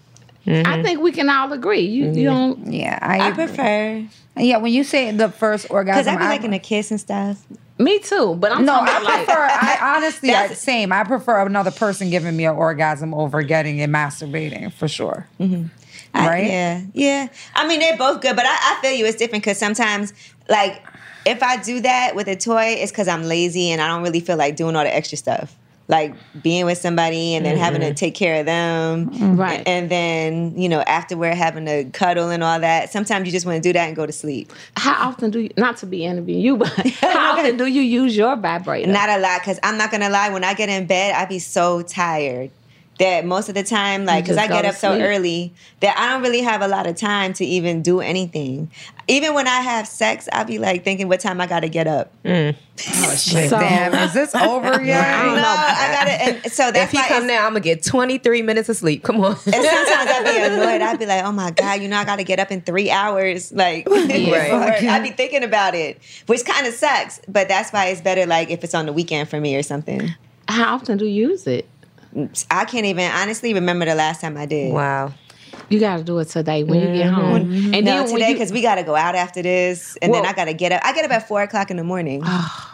[SPEAKER 6] I mm-hmm. think we can all agree. You you don't.
[SPEAKER 4] Yeah,
[SPEAKER 2] I
[SPEAKER 4] I,
[SPEAKER 2] prefer
[SPEAKER 4] yeah. When you say the first orgasm,
[SPEAKER 2] because
[SPEAKER 4] orgasm,
[SPEAKER 2] I be
[SPEAKER 4] I-
[SPEAKER 2] liking a kiss and stuff.
[SPEAKER 6] Me too. But I'm
[SPEAKER 4] No, I
[SPEAKER 6] like.
[SPEAKER 4] prefer. I honestly, I, same. I prefer another person giving me an orgasm over getting and masturbating for sure. Mm-hmm.
[SPEAKER 2] I-
[SPEAKER 4] Right?
[SPEAKER 2] yeah, yeah. I mean, they're both good, but I, I feel you. It's different because sometimes, like, if I do that with a toy, it's because I'm lazy and I don't really feel like doing all the extra stuff. Like being with somebody and then having to mm-hmm. take care of them. Mm-hmm.
[SPEAKER 6] Right.
[SPEAKER 2] And then, you know, afterward having to cuddle and all that. Sometimes you just want to do that and go to sleep.
[SPEAKER 6] How often do you, not to be interviewing you, but how often do you use your vibrator?
[SPEAKER 2] Not a lot, because I'm not gonna lie. When I get in bed, I be so tired that most of the time, like, because I get
[SPEAKER 6] to
[SPEAKER 2] up so early that I don't really have a lot of time to even do anything. Even when I have sex, I'll be like thinking what time I gotta get up. Mm. Oh, shit.
[SPEAKER 6] so,
[SPEAKER 4] Damn, is this over yet?
[SPEAKER 6] I don't
[SPEAKER 2] no,
[SPEAKER 6] know.
[SPEAKER 2] I gotta. And so that's
[SPEAKER 3] If he
[SPEAKER 2] why.
[SPEAKER 3] come now, I'm gonna get 23 minutes of sleep. Come on.
[SPEAKER 2] and sometimes I'd be annoyed. I'd be like, "Oh my god, you know, I got to get up in three hours." Like,
[SPEAKER 3] Right.
[SPEAKER 2] I'd be thinking about it, which kind of sucks. But that's why it's better, like, if it's on the weekend for me or something.
[SPEAKER 6] how often do you use it?
[SPEAKER 2] I can't even honestly remember the last time I did.
[SPEAKER 3] wow.
[SPEAKER 6] You got to do it today when you get home. Mm-hmm. And
[SPEAKER 2] No,
[SPEAKER 6] then when
[SPEAKER 2] today
[SPEAKER 6] you-
[SPEAKER 2] because we got to go out after this, and then I got to get up. I get up at four o'clock in the morning. Oh.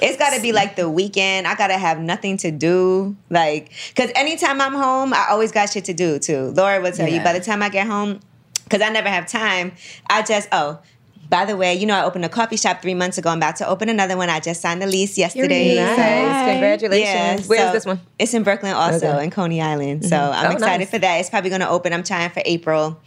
[SPEAKER 2] It's got to be like the weekend. I got to have nothing to do. Like, because anytime I'm home, I always got shit to do too. Laura will tell you by the time I get home, because I never have time, I just, oh, by the way, you know, I opened a coffee shop three months ago. I'm about to open another one. I just signed the lease yesterday.
[SPEAKER 3] Nice. Congratulations. Where's
[SPEAKER 2] so
[SPEAKER 3] this one?
[SPEAKER 2] It's in Brooklyn also,
[SPEAKER 3] Okay.
[SPEAKER 2] in Coney Island. So mm-hmm. I'm
[SPEAKER 3] Oh,
[SPEAKER 2] excited
[SPEAKER 3] nice.
[SPEAKER 2] for that. It's probably going to open. I'm trying for April.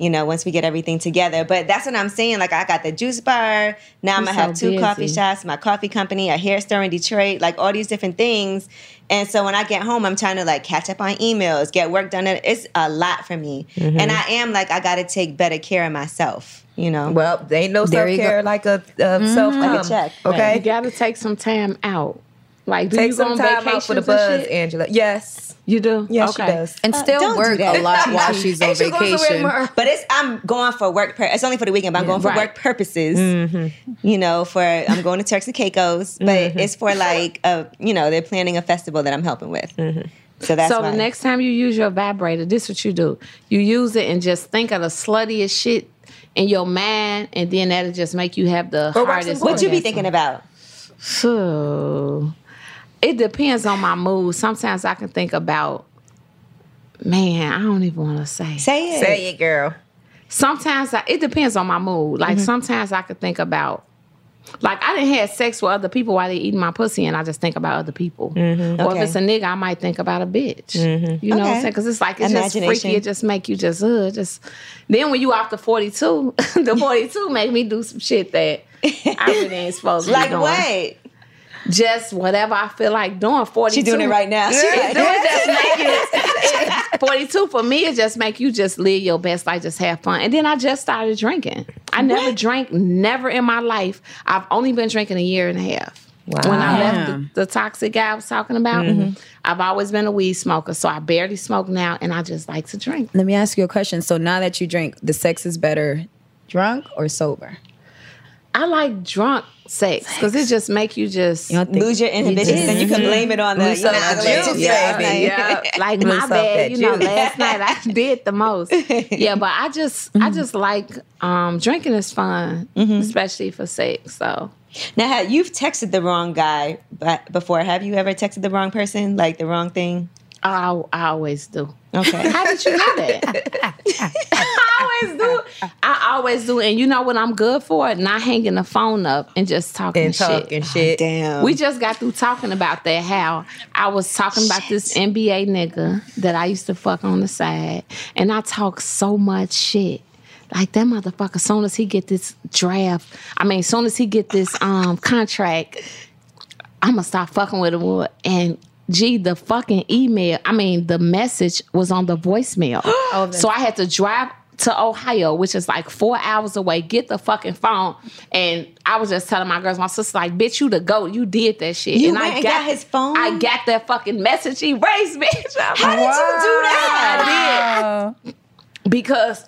[SPEAKER 2] You know, once we get everything together. But that's what I'm saying. Like, I got the juice bar. Now I'm
[SPEAKER 6] You're
[SPEAKER 2] going to have
[SPEAKER 6] so
[SPEAKER 2] two coffee shops, my coffee company, a hair store in Detroit, like all these different things. And so when I get home, I'm trying to like catch up on emails, get work done. It's a lot for me.
[SPEAKER 3] Mm-hmm.
[SPEAKER 2] And I am like, I got to take better care of myself, you know?
[SPEAKER 3] Well, there ain't no self care like a uh, self
[SPEAKER 2] Like a check.
[SPEAKER 3] Okay.
[SPEAKER 6] you got to take some time out. Like, do
[SPEAKER 3] Take
[SPEAKER 6] you go
[SPEAKER 3] some
[SPEAKER 6] on
[SPEAKER 3] time out for the buzz,
[SPEAKER 6] shit?
[SPEAKER 3] Angela. Yes.
[SPEAKER 6] You do?
[SPEAKER 3] Yes,
[SPEAKER 6] okay.
[SPEAKER 3] she does.
[SPEAKER 5] And still
[SPEAKER 2] don't
[SPEAKER 5] work a lot while she's on
[SPEAKER 3] Angela goes away
[SPEAKER 5] vacation.
[SPEAKER 2] But it's I'm going for work. Pur- it's only for the weekend. But I'm going for
[SPEAKER 6] Right.
[SPEAKER 2] work purposes.
[SPEAKER 3] Mm-hmm.
[SPEAKER 2] You know, for I'm going to Turks and Caicos, but it's for like a you know they're planning a festival that I'm helping with.
[SPEAKER 3] Mm-hmm.
[SPEAKER 2] So that's
[SPEAKER 6] so
[SPEAKER 2] why.
[SPEAKER 6] the next time you use your vibrator, this is what you do. You use it and just think of the sluttiest shit in your mind, and then that'll just make you have the
[SPEAKER 3] Or
[SPEAKER 6] hardest.
[SPEAKER 2] what you be thinking about?
[SPEAKER 6] So it depends on my mood. Sometimes I can think about man, I don't even want to say.
[SPEAKER 2] Say it.
[SPEAKER 3] Say it, girl.
[SPEAKER 6] Sometimes I, it depends on my mood. Like mm-hmm. sometimes I could think about. Like I didn't have sex with other people while they eating my pussy, and I just think about other people. Mm-hmm. Or if it's a nigga, I might think about a bitch. Mm-hmm. You know what I'm saying? Because it's like it's just freaky. It just make you just uh just. Then when you off the 42, the 42 make me do some shit that I really ain't supposed to
[SPEAKER 2] Like
[SPEAKER 6] be doing.
[SPEAKER 2] what?
[SPEAKER 6] Just whatever I feel like doing. 42.
[SPEAKER 2] She doing it right now. She like-
[SPEAKER 6] Do it just make you 42 for me it just make you just live your best life just have fun and then i just started drinking i never drank never in my life i've only been drinking a year and a half Wow. when i left the, the toxic guy i was talking about mm-hmm. i've always been a weed smoker so i barely smoke now and i just like to drink
[SPEAKER 5] Let me ask you a question. So now that you drink, the sex is better drunk or sober?
[SPEAKER 6] i like drunk sex because it just make you just
[SPEAKER 5] You think
[SPEAKER 2] Lose your inhibitions, and you can blame it on the you know,
[SPEAKER 5] the
[SPEAKER 2] like,
[SPEAKER 5] juice.
[SPEAKER 2] yeah,
[SPEAKER 5] Yeah,
[SPEAKER 2] like-
[SPEAKER 6] yeah, like
[SPEAKER 3] Loose
[SPEAKER 6] my
[SPEAKER 3] up
[SPEAKER 6] bad. You know, last night I did the most. Yeah, but I just, I just like um, drinking is fun, mm-hmm. especially for sex. So
[SPEAKER 2] Now, you've texted the wrong guy but before. Have you ever texted the wrong person, like the wrong thing?
[SPEAKER 6] I, I always do.
[SPEAKER 2] Okay.
[SPEAKER 6] How did you know that? I always do. I always do. And you know what I'm good for? Not hanging the phone up and just talking
[SPEAKER 3] And
[SPEAKER 6] shit.
[SPEAKER 3] talking shit.
[SPEAKER 2] Damn.
[SPEAKER 6] We just got through talking about that. How I was talking about this NBA nigga that I used to fuck on the side, and I talk so much shit. Like that motherfucker. As soon as he get this draft, I mean, as soon as he get this um contract, I'm gonna stop fucking with him. And gee, the fucking email, I mean, the message was on the voicemail. Oh, so I had to drive to Ohio, which is like four hours away, get the fucking phone. And I was just telling my girls, my sister, like, bitch, you the goat. You did that shit.
[SPEAKER 2] You
[SPEAKER 6] and
[SPEAKER 2] went and got his phone?
[SPEAKER 6] I got that fucking message he raised, bitch. I'm
[SPEAKER 2] How
[SPEAKER 6] like,
[SPEAKER 2] did you do that?
[SPEAKER 6] I did. Because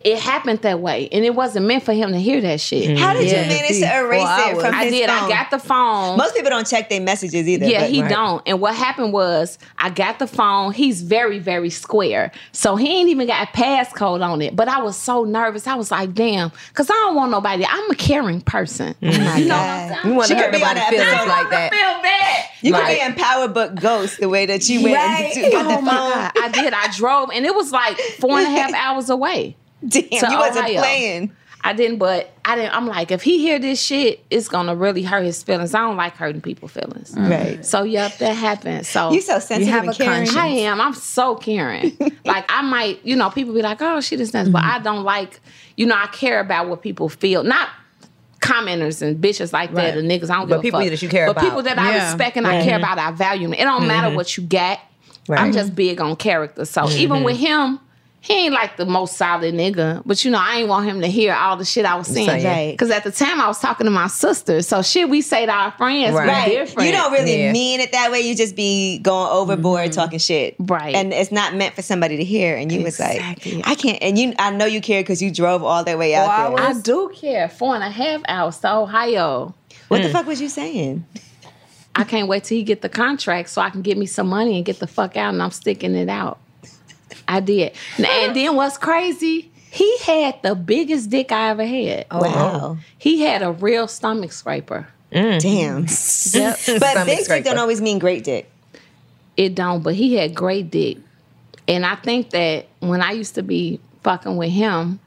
[SPEAKER 6] it happened that way. And it wasn't meant for him to hear that shit. Mm-hmm.
[SPEAKER 2] How did
[SPEAKER 5] Yeah.
[SPEAKER 2] you manage to erase
[SPEAKER 5] Four
[SPEAKER 2] it from
[SPEAKER 6] I
[SPEAKER 2] his
[SPEAKER 6] did.
[SPEAKER 2] phone?
[SPEAKER 6] I got the phone.
[SPEAKER 2] Most people don't check their messages either.
[SPEAKER 6] Yeah,
[SPEAKER 2] but-
[SPEAKER 6] he don't. And what happened was I got the phone. He's very, very square. So he ain't even got a passcode on it. But I was so nervous. I was like, damn, because I don't want nobody. I'm a caring person. Oh you know what I'm
[SPEAKER 2] God.
[SPEAKER 6] saying?
[SPEAKER 3] You want
[SPEAKER 2] She
[SPEAKER 3] to
[SPEAKER 2] could be on
[SPEAKER 3] nobody's
[SPEAKER 2] that
[SPEAKER 3] feelings
[SPEAKER 2] episode.
[SPEAKER 3] like that.
[SPEAKER 6] feel bad.
[SPEAKER 2] You could be in Power Book Ghost the way that you went
[SPEAKER 6] Right.
[SPEAKER 2] to get the
[SPEAKER 6] oh my. God. I did. I drove and it was like four and a half hours away.
[SPEAKER 2] Damn,
[SPEAKER 6] to
[SPEAKER 2] you wasn't
[SPEAKER 6] Ohio.
[SPEAKER 2] playing.
[SPEAKER 6] I didn't, but I didn't. I'm like, if he hear this shit, it's gonna really hurt his feelings. I don't like hurting people's feelings. Mm-hmm.
[SPEAKER 2] Right.
[SPEAKER 6] So yep, that happened. So
[SPEAKER 2] You so sensitive
[SPEAKER 5] have
[SPEAKER 2] and
[SPEAKER 5] a
[SPEAKER 2] caring.
[SPEAKER 5] conscience.
[SPEAKER 6] I am. I'm so caring. like I might, you know, people be like, "Oh, she just nice," but
[SPEAKER 2] Mm-hmm.
[SPEAKER 6] I don't like, you know, I care about what people feel, not commenters and bitches like that,
[SPEAKER 5] Right.
[SPEAKER 6] and niggas. I don't
[SPEAKER 3] But
[SPEAKER 6] give a
[SPEAKER 3] people
[SPEAKER 6] fuck.
[SPEAKER 3] that you care
[SPEAKER 6] but
[SPEAKER 3] about.
[SPEAKER 6] people that I respect and I care about, I value. It don't matter mm-hmm. what you got. I'm just big on character. So even with mm-hmm. him. He ain't like the most solid nigga, but you know, I ain't want him to hear all the shit I was saying.
[SPEAKER 3] Saying.
[SPEAKER 6] Because at the time I was talking to my sister. So shit we say to our friends
[SPEAKER 3] Right.
[SPEAKER 2] Right.
[SPEAKER 6] different.
[SPEAKER 2] You don't really
[SPEAKER 3] Yeah.
[SPEAKER 2] mean it that way. You just be going overboard mm-hmm. talking shit.
[SPEAKER 6] Right.
[SPEAKER 2] And it's not meant for somebody to hear. And you
[SPEAKER 6] Exactly.
[SPEAKER 2] was like, I can't. And you, I know you care because you drove all that way out
[SPEAKER 5] Four
[SPEAKER 2] there.
[SPEAKER 6] I do care. Four and a half hours to Ohio.
[SPEAKER 2] What the mm. fuck was you saying?
[SPEAKER 6] I can't wait till he get the contract so I can get me some money and get the fuck out and I'm sticking it out. I did. And then what's crazy? He had the biggest dick I ever had.
[SPEAKER 2] wow.
[SPEAKER 6] He had a real stomach scraper.
[SPEAKER 2] Damn.
[SPEAKER 6] Yep.
[SPEAKER 2] but
[SPEAKER 3] Stomach
[SPEAKER 2] big dick don't always mean great dick.
[SPEAKER 6] It don't, but he had great dick. And I think that when I used to be fucking with him,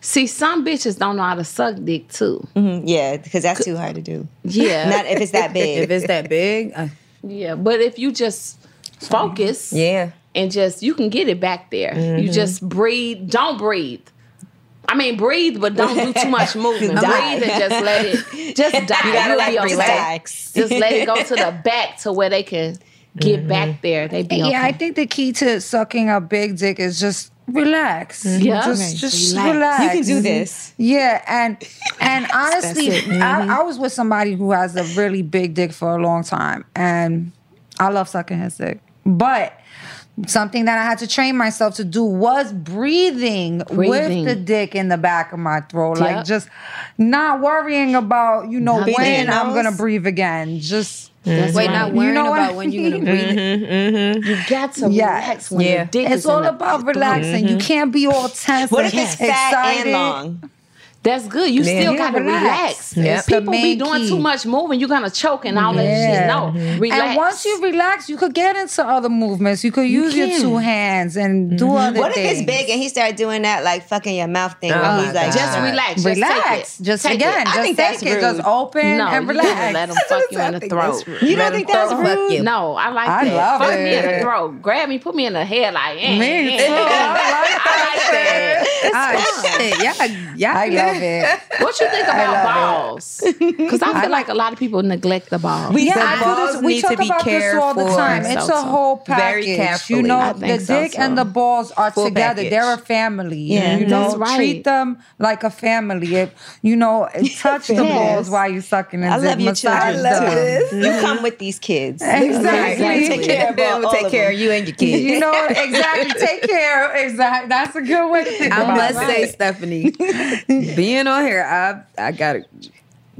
[SPEAKER 6] see, some bitches don't know how to suck dick too.
[SPEAKER 2] Mm, Yeah, because that's too hard to do.
[SPEAKER 6] Yeah.
[SPEAKER 2] Not if it's that big.
[SPEAKER 5] If it's that big, uh,
[SPEAKER 6] yeah. But if you just focus.
[SPEAKER 3] Yeah.
[SPEAKER 6] And just you can get it back there.
[SPEAKER 2] Mm-hmm.
[SPEAKER 6] You just breathe. Don't breathe. I mean, breathe, but don't do too much movement.
[SPEAKER 2] Die.
[SPEAKER 6] breathe and just let it just die.
[SPEAKER 2] You gotta like relax.
[SPEAKER 6] Just let it go to the back to where they can get
[SPEAKER 2] Mm-hmm.
[SPEAKER 6] back there. They be okay.
[SPEAKER 4] Yeah, I think the key to sucking a big dick is just relax.
[SPEAKER 6] Yeah.
[SPEAKER 4] just just
[SPEAKER 6] Relax.
[SPEAKER 4] relax.
[SPEAKER 2] You can do this.
[SPEAKER 4] Yeah, and and honestly,
[SPEAKER 6] it.
[SPEAKER 4] I, I was with somebody who has a really big dick for a long time, and I love sucking his dick, but. Something that I had to train myself to do was breathing,
[SPEAKER 6] Breathing.
[SPEAKER 4] with the dick in the back of my throat. Like just not worrying about, you know,
[SPEAKER 6] Not
[SPEAKER 4] when
[SPEAKER 2] in
[SPEAKER 4] I'm
[SPEAKER 2] nose.
[SPEAKER 4] gonna breathe again. Just
[SPEAKER 6] That's
[SPEAKER 5] wait,
[SPEAKER 6] right.
[SPEAKER 5] not
[SPEAKER 4] You
[SPEAKER 5] worrying
[SPEAKER 4] know what?
[SPEAKER 5] about when you're gonna breathe. it.
[SPEAKER 6] You got to
[SPEAKER 4] Yes.
[SPEAKER 6] relax when
[SPEAKER 3] Yeah.
[SPEAKER 6] the dick
[SPEAKER 4] it's
[SPEAKER 6] is in
[SPEAKER 4] all
[SPEAKER 6] the
[SPEAKER 4] about
[SPEAKER 6] throat.
[SPEAKER 4] relaxing. You mm-hmm. can't be all tense
[SPEAKER 2] What
[SPEAKER 4] and
[SPEAKER 2] if it's fat
[SPEAKER 4] excited.
[SPEAKER 2] and long?
[SPEAKER 6] That's good. You still
[SPEAKER 4] Yeah,
[SPEAKER 6] gotta
[SPEAKER 4] relax.
[SPEAKER 6] relax.
[SPEAKER 4] Yep.
[SPEAKER 6] People be doing
[SPEAKER 4] key.
[SPEAKER 6] too much moving. You're gonna choke and all that shit. No, relax.
[SPEAKER 4] And once you relax, you could get into other movements. You could use your two hands and do other things.
[SPEAKER 2] What if
[SPEAKER 4] things.
[SPEAKER 2] it's big and he started doing that like fucking your mouth thing?
[SPEAKER 3] Oh
[SPEAKER 2] where he's like,
[SPEAKER 3] God.
[SPEAKER 6] just relax. Just
[SPEAKER 4] relax.
[SPEAKER 6] Take it.
[SPEAKER 4] Just
[SPEAKER 6] Take
[SPEAKER 4] again,
[SPEAKER 6] it.
[SPEAKER 4] just
[SPEAKER 2] I think
[SPEAKER 4] take
[SPEAKER 2] that's
[SPEAKER 4] it. Just
[SPEAKER 2] rude.
[SPEAKER 4] open
[SPEAKER 6] no,
[SPEAKER 4] and
[SPEAKER 6] you
[SPEAKER 4] relax.
[SPEAKER 6] can't let them fuck you in the throat.
[SPEAKER 2] You don't think that's rude?
[SPEAKER 6] No, I like
[SPEAKER 4] I
[SPEAKER 6] that. fuck me in the throat. Grab me, put me in the head like, eh,
[SPEAKER 4] Me
[SPEAKER 6] eh,
[SPEAKER 4] too. I like that.
[SPEAKER 5] Ah, shit. Yeah, yeah.
[SPEAKER 4] I love it.
[SPEAKER 6] What you think about balls? Because I feel like a lot of people neglect the balls.
[SPEAKER 4] Yeah,
[SPEAKER 3] The
[SPEAKER 4] I do this.
[SPEAKER 3] balls
[SPEAKER 4] We
[SPEAKER 3] need
[SPEAKER 4] talk
[SPEAKER 3] to be
[SPEAKER 4] about this all the time. It's
[SPEAKER 6] So,
[SPEAKER 4] a
[SPEAKER 6] so.
[SPEAKER 4] whole
[SPEAKER 3] Very
[SPEAKER 4] package.
[SPEAKER 3] carefully.
[SPEAKER 4] You know, the
[SPEAKER 6] think so,
[SPEAKER 4] dick
[SPEAKER 6] so.
[SPEAKER 4] and the balls are
[SPEAKER 3] Full
[SPEAKER 4] together.
[SPEAKER 3] package.
[SPEAKER 4] They're a family.
[SPEAKER 2] Yeah.
[SPEAKER 4] you know,
[SPEAKER 6] That's right.
[SPEAKER 4] treat them like a family. If, you know, touch the balls while you're sucking and
[SPEAKER 2] I love your
[SPEAKER 4] massage
[SPEAKER 2] children.
[SPEAKER 4] them.
[SPEAKER 2] You come with these kids.
[SPEAKER 4] Exactly.
[SPEAKER 2] Take care of all,
[SPEAKER 3] We'll
[SPEAKER 2] all
[SPEAKER 3] take
[SPEAKER 2] of
[SPEAKER 3] care
[SPEAKER 2] them.
[SPEAKER 3] of you and your kids.
[SPEAKER 4] You know exactly. Take care. Exactly. That's a good way to think
[SPEAKER 5] I
[SPEAKER 4] about
[SPEAKER 5] must say, Stephanie, being on here, I I got it.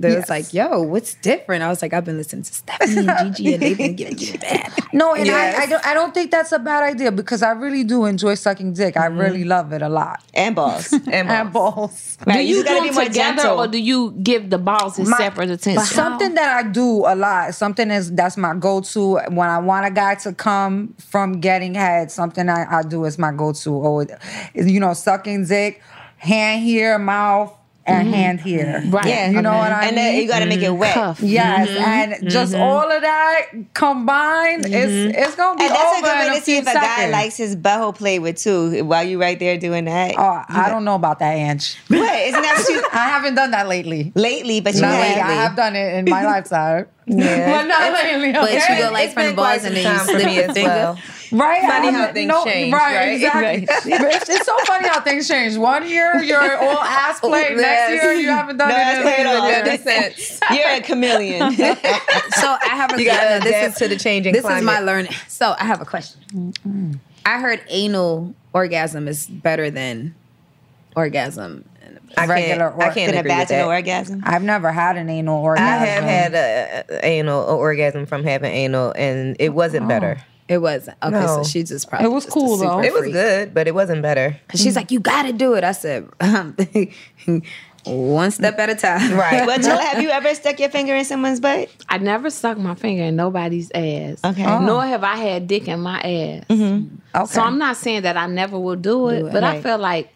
[SPEAKER 5] They was like, "Yo, what's different?" I was like, "I've been listening to Stephanie and Gigi, and they've been giving you bad."
[SPEAKER 4] No, and
[SPEAKER 5] Yes.
[SPEAKER 4] I, I don't I don't think that's a bad idea because I really do enjoy sucking dick. I
[SPEAKER 2] Mm-hmm.
[SPEAKER 4] really love it a lot.
[SPEAKER 2] And balls.
[SPEAKER 3] And
[SPEAKER 4] And balls.
[SPEAKER 2] Right,
[SPEAKER 6] do you
[SPEAKER 2] just gotta
[SPEAKER 6] do
[SPEAKER 2] be
[SPEAKER 6] them
[SPEAKER 2] more
[SPEAKER 6] together
[SPEAKER 2] gentle.
[SPEAKER 6] or do you give the balls his
[SPEAKER 4] My-
[SPEAKER 6] separate attention?
[SPEAKER 4] Something that I do a lot. Something is that's my go to when I want a guy to come from getting head. Something I, I do is my go to. Or you know, sucking dick, hand here, mouth, and mm-hmm. hand here.
[SPEAKER 6] Right.
[SPEAKER 2] Yeah.
[SPEAKER 4] You know what I mean?
[SPEAKER 2] and
[SPEAKER 4] mean?
[SPEAKER 2] then you got to make it wet.
[SPEAKER 6] Cuff.
[SPEAKER 4] Yes, mm-hmm. and just mm-hmm. all of that combined, it's it's gonna be
[SPEAKER 2] And that's a good way to see if a guy likes his butthole played with too. While you right there doing that.
[SPEAKER 4] Oh, I don't know about that, Ange.
[SPEAKER 2] Wait, isn't that what you
[SPEAKER 4] I haven't done that lately.
[SPEAKER 2] lately? But you
[SPEAKER 4] Not
[SPEAKER 2] have.
[SPEAKER 4] lately. I have done it in my lifetime. but not lately.
[SPEAKER 5] But
[SPEAKER 4] okay?
[SPEAKER 5] you go like
[SPEAKER 3] It's
[SPEAKER 5] from the
[SPEAKER 3] been quite
[SPEAKER 5] balls and
[SPEAKER 3] some
[SPEAKER 5] then you
[SPEAKER 3] time for
[SPEAKER 5] slip
[SPEAKER 3] me
[SPEAKER 5] your
[SPEAKER 3] as
[SPEAKER 5] finger.
[SPEAKER 3] well.
[SPEAKER 4] Right?
[SPEAKER 3] Funny
[SPEAKER 4] I
[SPEAKER 3] how
[SPEAKER 4] haven't-
[SPEAKER 3] things change,
[SPEAKER 4] Right,
[SPEAKER 3] right?
[SPEAKER 4] exactly. But it's, it's so funny how things change. One year you're all ass play. Next
[SPEAKER 3] yes.
[SPEAKER 4] year you haven't done
[SPEAKER 2] No
[SPEAKER 4] it.
[SPEAKER 2] ass
[SPEAKER 4] in
[SPEAKER 2] at
[SPEAKER 4] a
[SPEAKER 2] all.
[SPEAKER 3] That makes sense.
[SPEAKER 2] You're a chameleon.
[SPEAKER 5] So I have a
[SPEAKER 3] You gotta
[SPEAKER 5] yeah, this
[SPEAKER 3] adapt
[SPEAKER 5] is
[SPEAKER 3] to the changing
[SPEAKER 5] This is my learning. So I have a question. I heard anal orgasm is better than orgasm.
[SPEAKER 3] I
[SPEAKER 4] regular
[SPEAKER 3] can't,
[SPEAKER 4] or-
[SPEAKER 2] I can't
[SPEAKER 3] agree with that.
[SPEAKER 2] orgasm.
[SPEAKER 4] I've never had an anal orgasm.
[SPEAKER 3] I have had a, a anal orgasm from having anal, and it wasn't better. Oh.
[SPEAKER 5] It wasn't okay.
[SPEAKER 3] No.
[SPEAKER 5] So she just probably
[SPEAKER 4] It was
[SPEAKER 5] just a
[SPEAKER 4] cool, though.
[SPEAKER 3] It was
[SPEAKER 5] freak.
[SPEAKER 3] good, but it wasn't better.
[SPEAKER 5] Cause she's like, you gotta do it. I said, um, one step at a time.
[SPEAKER 3] Right.
[SPEAKER 2] Well, Jill, have you ever stuck your finger in someone's butt?
[SPEAKER 6] I never stuck my finger in nobody's ass.
[SPEAKER 2] Okay.
[SPEAKER 6] Nor have I had dick in my ass.
[SPEAKER 4] Okay.
[SPEAKER 6] So I'm not saying that I never will do it,
[SPEAKER 5] Do it.
[SPEAKER 6] but I feel like,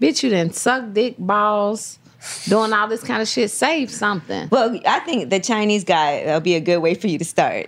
[SPEAKER 6] bitch, you didn't suck dick balls, doing all this kind of shit. Save something.
[SPEAKER 2] Well, I think the Chinese guy will be a good way for you to start.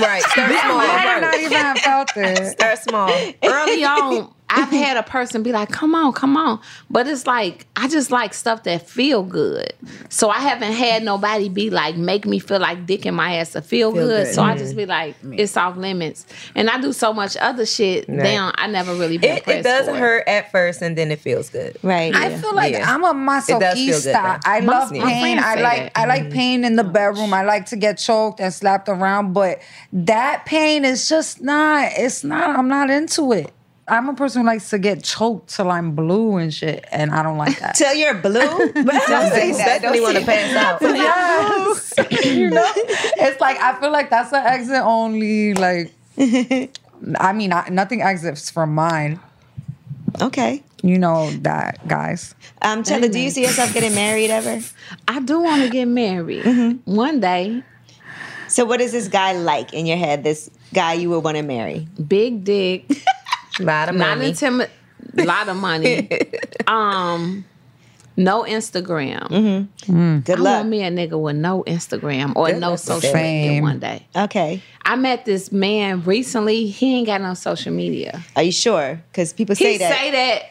[SPEAKER 3] Right. Start small.
[SPEAKER 4] I did not even have felt it.
[SPEAKER 3] Start small.
[SPEAKER 6] Early on, I've had a person be like, "Come on, come on," but it's like I just like stuff that feel good. So I haven't had nobody be like, make me feel like dick in my ass to feel,
[SPEAKER 5] Feel
[SPEAKER 6] good.
[SPEAKER 5] good.
[SPEAKER 6] So I mm-hmm. just be like, mm-hmm. it's off limits. And I do so much other shit. Damn, I never really been
[SPEAKER 3] It, it does
[SPEAKER 6] for
[SPEAKER 3] hurt at first, and then it feels good.
[SPEAKER 2] Right.
[SPEAKER 4] I feel like
[SPEAKER 3] Yeah.
[SPEAKER 4] I'm a
[SPEAKER 3] does
[SPEAKER 4] masochista. I
[SPEAKER 6] My-
[SPEAKER 4] love
[SPEAKER 6] my
[SPEAKER 4] pain. I like
[SPEAKER 6] that.
[SPEAKER 4] I like mm-hmm. pain in the oh, bedroom. I like to get choked and slapped around, but that pain is just not. It's not. I'm not into it. I'm a person who likes to get choked till I'm blue and shit, and I don't like that.
[SPEAKER 2] Till you're blue. Don't say that.
[SPEAKER 3] Definitely
[SPEAKER 2] Don't
[SPEAKER 3] want to pass out.
[SPEAKER 4] yes, you know, it's like I feel like that's an exit only. Like, I mean, I, nothing exits from mine.
[SPEAKER 2] Okay.
[SPEAKER 4] You know that, guys.
[SPEAKER 2] Um, Chella, do you see yourself getting married ever?
[SPEAKER 6] I do want to get married
[SPEAKER 4] Mm-hmm.
[SPEAKER 6] one day.
[SPEAKER 2] So, what is this guy like in your head? This guy you would want to marry?
[SPEAKER 6] Big dick,
[SPEAKER 3] lot of money.
[SPEAKER 6] not
[SPEAKER 3] money.
[SPEAKER 6] intimate, lot of money. um, no Instagram.
[SPEAKER 2] mm-hmm Good
[SPEAKER 6] I
[SPEAKER 2] luck.
[SPEAKER 6] want me a nigga with no Instagram or
[SPEAKER 3] Good
[SPEAKER 6] no social
[SPEAKER 3] that.
[SPEAKER 6] media one day.
[SPEAKER 2] Okay.
[SPEAKER 6] I met this man recently. He ain't got no social media.
[SPEAKER 2] Are you sure? Because people say
[SPEAKER 6] He
[SPEAKER 2] that.
[SPEAKER 6] say that.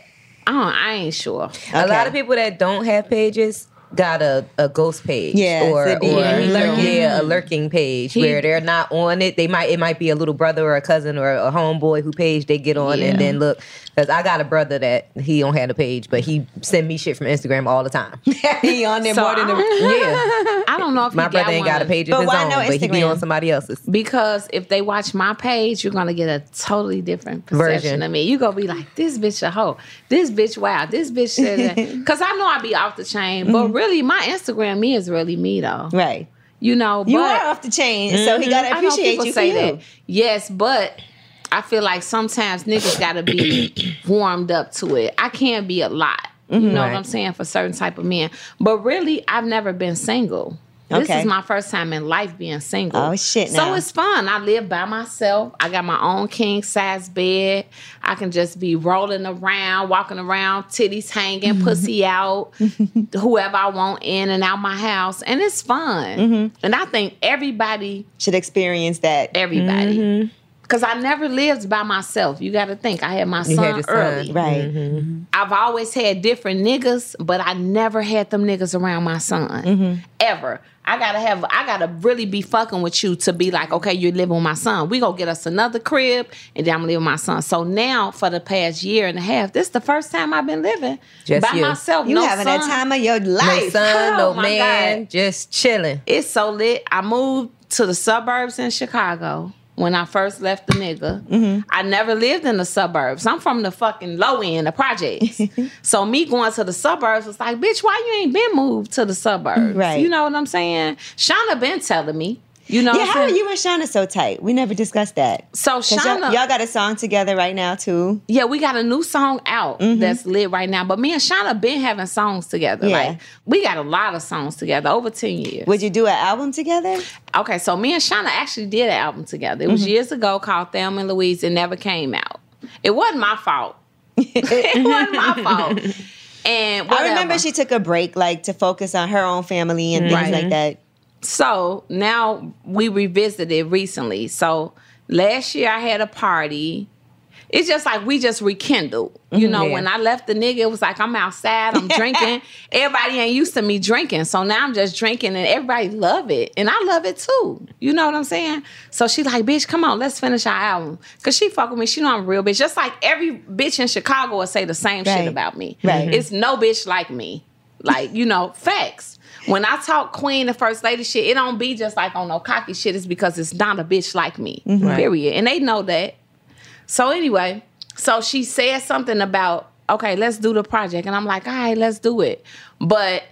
[SPEAKER 6] I don't. I ain't sure.
[SPEAKER 3] A lot of people that don't have pages got a, a ghost page
[SPEAKER 2] Yeah,
[SPEAKER 3] or,
[SPEAKER 2] to be
[SPEAKER 3] or
[SPEAKER 2] lurking.
[SPEAKER 3] yeah a lurking page
[SPEAKER 6] He-
[SPEAKER 3] where they're not on it they might it might be a little brother or a cousin or a homeboy who page they get on
[SPEAKER 6] Yeah.
[SPEAKER 3] and then look because I got a brother that he don't have a page but he send me shit from Instagram all the time
[SPEAKER 2] he on there
[SPEAKER 6] So
[SPEAKER 2] more than the.
[SPEAKER 3] yeah
[SPEAKER 6] I don't know if
[SPEAKER 3] my
[SPEAKER 6] he
[SPEAKER 3] brother
[SPEAKER 6] got
[SPEAKER 3] ain't got a page of
[SPEAKER 2] But
[SPEAKER 3] his
[SPEAKER 2] why
[SPEAKER 3] own
[SPEAKER 2] no
[SPEAKER 3] but he be on somebody else's
[SPEAKER 6] Because if they watch my page, you're gonna get a totally different perception
[SPEAKER 3] Version.
[SPEAKER 6] of me. You gonna be like, this bitch a hoe. This bitch wow. This bitch said. Because I know I be off the chain, but really my Instagram me is really me though.
[SPEAKER 2] Right.
[SPEAKER 6] You know,
[SPEAKER 2] You are off the chain, so he mm-hmm. got to
[SPEAKER 6] I know
[SPEAKER 2] appreciate you
[SPEAKER 6] say that. Yes, but I feel like sometimes niggas gotta be warmed up to it. I can't be a lot. You mm-hmm. know what I'm saying for certain type of men. But really, I've never been single. This
[SPEAKER 2] Okay.
[SPEAKER 6] is my first time in life being single.
[SPEAKER 2] Oh, shit,
[SPEAKER 6] So it's fun. I live by myself. I got my own king size bed. I can just be rolling around, walking around, titties hanging, pussy out, whoever I want in and out my house, and it's fun.
[SPEAKER 2] Mm-hmm.
[SPEAKER 6] And I think everybody
[SPEAKER 2] Should experience that.
[SPEAKER 6] everybody.
[SPEAKER 2] Mm-hmm.
[SPEAKER 6] Cause I never lived by myself. You got to think. I had my son
[SPEAKER 3] had son.
[SPEAKER 6] early.
[SPEAKER 2] Right.
[SPEAKER 6] I've always had different niggas, but I never had them niggas around my son
[SPEAKER 2] Mm-hmm.
[SPEAKER 6] ever. I gotta have. I gotta really be fucking with you to be like, okay, you're living with my son. We gonna get us another crib, and then I'm living with my son. So now, for the past year and a half, this is the first time I've been living
[SPEAKER 3] Just
[SPEAKER 6] by
[SPEAKER 3] you.
[SPEAKER 6] myself.
[SPEAKER 2] You
[SPEAKER 6] no
[SPEAKER 2] having
[SPEAKER 6] son.
[SPEAKER 2] that time of your
[SPEAKER 3] No
[SPEAKER 2] life.
[SPEAKER 3] son,
[SPEAKER 6] Oh,
[SPEAKER 3] no man,
[SPEAKER 6] God.
[SPEAKER 3] just chilling.
[SPEAKER 6] It's so lit. I moved to the suburbs in Chicago when I first left the nigga.
[SPEAKER 2] Mm-hmm.
[SPEAKER 6] I never lived in the suburbs. I'm from the fucking low end, the projects. so me going to the suburbs was like, bitch, why you ain't been moved to the suburbs?
[SPEAKER 2] Right.
[SPEAKER 6] You know what I'm saying? Shawnna been telling me. You know
[SPEAKER 2] Yeah, how are you and Shawnna so tight? We never discussed that.
[SPEAKER 6] So
[SPEAKER 2] 'Cause y'all,
[SPEAKER 6] Shawnna,
[SPEAKER 2] y'all got a song together right now too.
[SPEAKER 6] yeah, we got a new song out that's lit right now. But me and Shawnna been having songs together.
[SPEAKER 2] Yeah.
[SPEAKER 6] Like we got a lot of songs together, over 10 years.
[SPEAKER 2] Would you do an album together?
[SPEAKER 6] Okay, so me and Shawnna actually did an album together. It was
[SPEAKER 2] Mm-hmm.
[SPEAKER 6] years ago called Thelma and Louise. It never came out. It wasn't my fault. it wasn't my fault. And
[SPEAKER 2] I remember she took a break, like to focus on her own family and things
[SPEAKER 6] Right.
[SPEAKER 2] like that.
[SPEAKER 6] So now we revisited recently. So last year I had a party. It's just like we just rekindled. You know,
[SPEAKER 3] Yeah.
[SPEAKER 6] when I left the nigga, it was like I'm outside, I'm drinking. everybody ain't used to me drinking. So now I'm just drinking and everybody love it. And I love it too. You know what I'm saying? So she like, bitch, come on, let's finish our album. Cause she fuck with me. She know I'm a real bitch. Just like every bitch in Chicago will say the same
[SPEAKER 2] Right.
[SPEAKER 6] shit about me.
[SPEAKER 2] Right.
[SPEAKER 6] It's no bitch like me. Like, you know, facts. When I talk queen and first lady shit, it don't be just like on no cocky shit. It's because it's not a bitch like me. Mm-hmm. Period. And they know that. So anyway, so she said something about, okay, let's do the project. And I'm like, all right, let's do it. But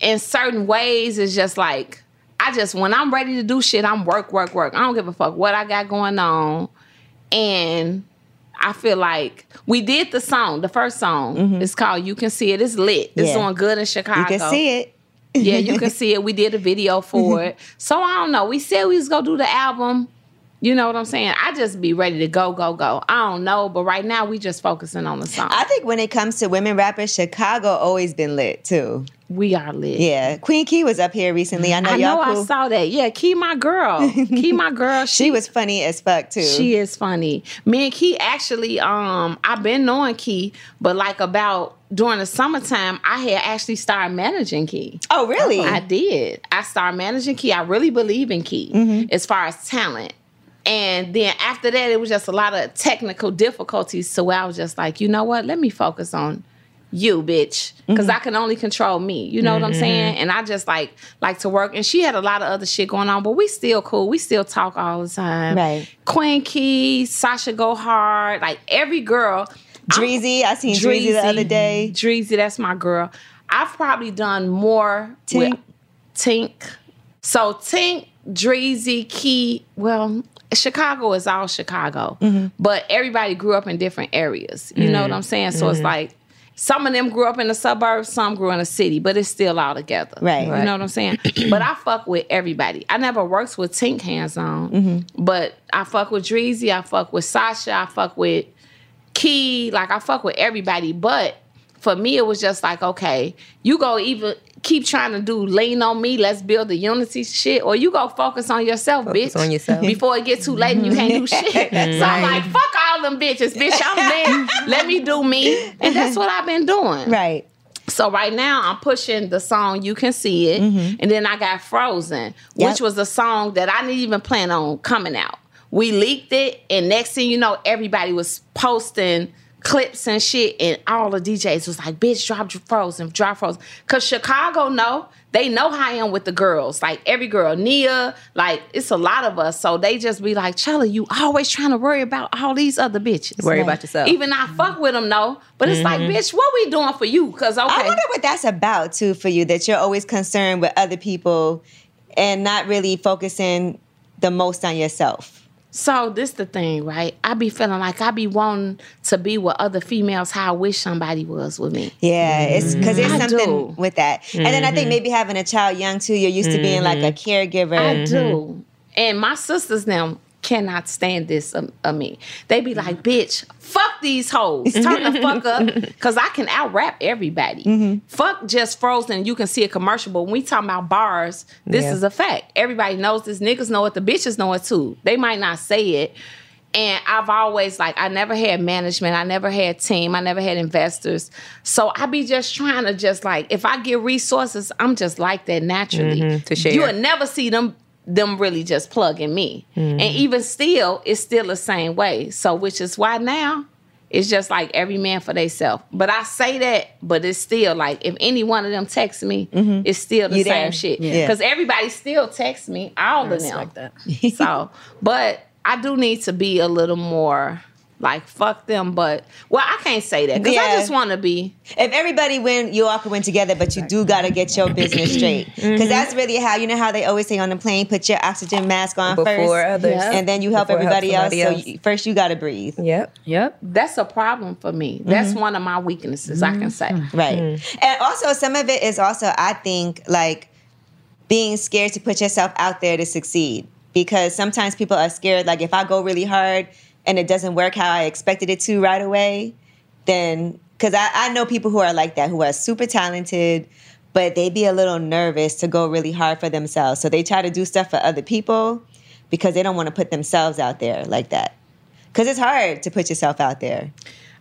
[SPEAKER 6] in certain ways, it's just like, I just, when I'm ready to do shit, I'm work, work, work. I don't give a fuck what I got going on. And I feel like we did the song, the first song. Mm-hmm. It's called You Can See It. It's lit. It's
[SPEAKER 2] Yeah.
[SPEAKER 6] doing good in Chicago.
[SPEAKER 2] You can see it.
[SPEAKER 6] Yeah, you can see it. We did a video for it. So I don't know. We said we was gonna do the album. You know what I'm saying? I just be ready to go, go, go. I don't know, but right now we just focusing on the song.
[SPEAKER 2] I think when it comes to women rappers, Chicago always been lit too.
[SPEAKER 6] we are lit.
[SPEAKER 2] Yeah, Queen Key was up here recently. I know
[SPEAKER 6] I
[SPEAKER 2] y'all
[SPEAKER 6] know
[SPEAKER 2] cool.
[SPEAKER 6] I saw that. Yeah, Key my girl. Key my girl.
[SPEAKER 2] she was funny as fuck too.
[SPEAKER 6] She is funny. Me and Key actually, um, I've been knowing Key, but like about during the summertime, I had actually started managing Key.
[SPEAKER 2] oh really?
[SPEAKER 6] I did. I started managing Key. I really believe in Key
[SPEAKER 2] Mm-hmm.
[SPEAKER 6] as far as talent. And then after that, it was just a lot of technical difficulties. So I was just like, you know what? Let me focus on you, bitch, because
[SPEAKER 2] Mm-hmm.
[SPEAKER 6] I can only control me. You know what I'm saying? And I just like like to work. And she had a lot of other shit going on, but we still cool. We still talk all the time.
[SPEAKER 2] Right.
[SPEAKER 6] Queen Key, Sasha Go Hard, like every girl.
[SPEAKER 2] Dreezy, I seen Dreezy, the other day.
[SPEAKER 6] Dreezy, that's my girl. I've probably done more
[SPEAKER 2] Tink.
[SPEAKER 6] with Tink. So Tink, Dreezy, Key. Well, Chicago is all Chicago,
[SPEAKER 2] Mm-hmm.
[SPEAKER 6] but everybody grew up in different areas. You know what I'm saying? So it's like some of them grew up in the suburbs, some grew in the city, but it's still all together.
[SPEAKER 2] Right.
[SPEAKER 6] You
[SPEAKER 2] Right.
[SPEAKER 6] know what I'm saying? but I fuck with everybody. I never worked with Tink hands on,
[SPEAKER 2] Mm-hmm.
[SPEAKER 6] but I fuck with Dreezy. I fuck with Sasha. I fuck with Key. Like I fuck with everybody, but for me it was just like, okay, you go even keep trying to do lean on me, let's build the unity shit, or you go focus on yourself,
[SPEAKER 3] Focus
[SPEAKER 6] bitch.
[SPEAKER 3] on yourself.
[SPEAKER 6] Before it gets too late and you can't do shit. So I'm like, fuck all them bitches, bitch. I'm there. Let me do me. And that's what I've been doing.
[SPEAKER 2] Right.
[SPEAKER 6] So right now I'm pushing the song You Can See It. Mm-hmm. And then I got Frozen,
[SPEAKER 2] Yep.
[SPEAKER 6] which was a song that I didn't even plan on coming out. We leaked it, and next thing you know, everybody was posting clips and shit, and all the DJs was like, bitch, drop Frozen, drop Frozen. Cause Chicago know, they know how I am with the girls. Like every girl, Nia, like it's a lot of us. So they just be like, Chella, you always trying to worry about all these other bitches.
[SPEAKER 3] Worry about yourself.
[SPEAKER 6] Even I fuck with them, no. But it's like, mm-hmm. bitch, what we doing for you? Cause okay.
[SPEAKER 2] I wonder what that's about too for you. That you're always concerned with other people and not really focusing the most on yourself.
[SPEAKER 6] So this the thing, right? I be feeling like I be wanting to be with other females how I wish somebody was with me.
[SPEAKER 2] Yeah, it's because there's
[SPEAKER 6] mm-hmm.
[SPEAKER 2] something with that. And then I think mm-hmm. maybe having a child young too, you're used to being like a mm-hmm. caregiver.
[SPEAKER 6] I do. And my sisters now cannot stand this of, of me. They be like, mm-hmm. bitch, fuck these hoes. Turn the fuck up. Cause I can out rap everybody. Mm-hmm. Fuck just frozen. You can see a commercial, but when we talking about bars, this
[SPEAKER 3] Yeah.
[SPEAKER 6] is a fact. Everybody knows this. Niggas know it. The bitches know it too. They might not say it. And I've always like I never had management, I never had team, I never had investors. So I be just trying to just like if I get resources, I'm just like that naturally. Mm-hmm.
[SPEAKER 3] to share.
[SPEAKER 6] You will never see them them really just plugging me. Mm-hmm. And even still, it's still the same way. So which is why now it's just like every man for themselves. But I say that, but it's still like if any one of them text me, mm-hmm. it's still the
[SPEAKER 2] You
[SPEAKER 6] same
[SPEAKER 2] there.
[SPEAKER 6] shit.
[SPEAKER 2] Yeah.
[SPEAKER 6] Because everybody still texts me, all of them
[SPEAKER 5] Respect that.
[SPEAKER 6] so, but I do need to be a little more like fuck them. But well, I can't say that because I just want to be.
[SPEAKER 2] if everybody win, you all can win together, but you do got to get your business straight. Because
[SPEAKER 6] Mm-hmm.
[SPEAKER 2] that's really how, you know how they always say on the plane, put your oxygen mask on
[SPEAKER 3] Before
[SPEAKER 2] first.
[SPEAKER 3] others.
[SPEAKER 6] Yeah.
[SPEAKER 2] And then you help
[SPEAKER 3] Before
[SPEAKER 2] everybody else.
[SPEAKER 3] somebody
[SPEAKER 2] So you, first you got to breathe.
[SPEAKER 3] Yep.
[SPEAKER 5] Yep.
[SPEAKER 6] That's a problem for me. That's one of my weaknesses. I can say.
[SPEAKER 2] Right.
[SPEAKER 6] Mm-hmm.
[SPEAKER 2] And also, some of it is also, I think, like being scared to put yourself out there to succeed. Because sometimes people are scared, like, if I go really hard and it doesn't work how I expected it to right away, then, because I, I know people who are like that, who are super talented, but they be a little nervous to go really hard for themselves. So they try to do stuff for other people because they don't want to put themselves out there like that. Because it's hard to put yourself out there.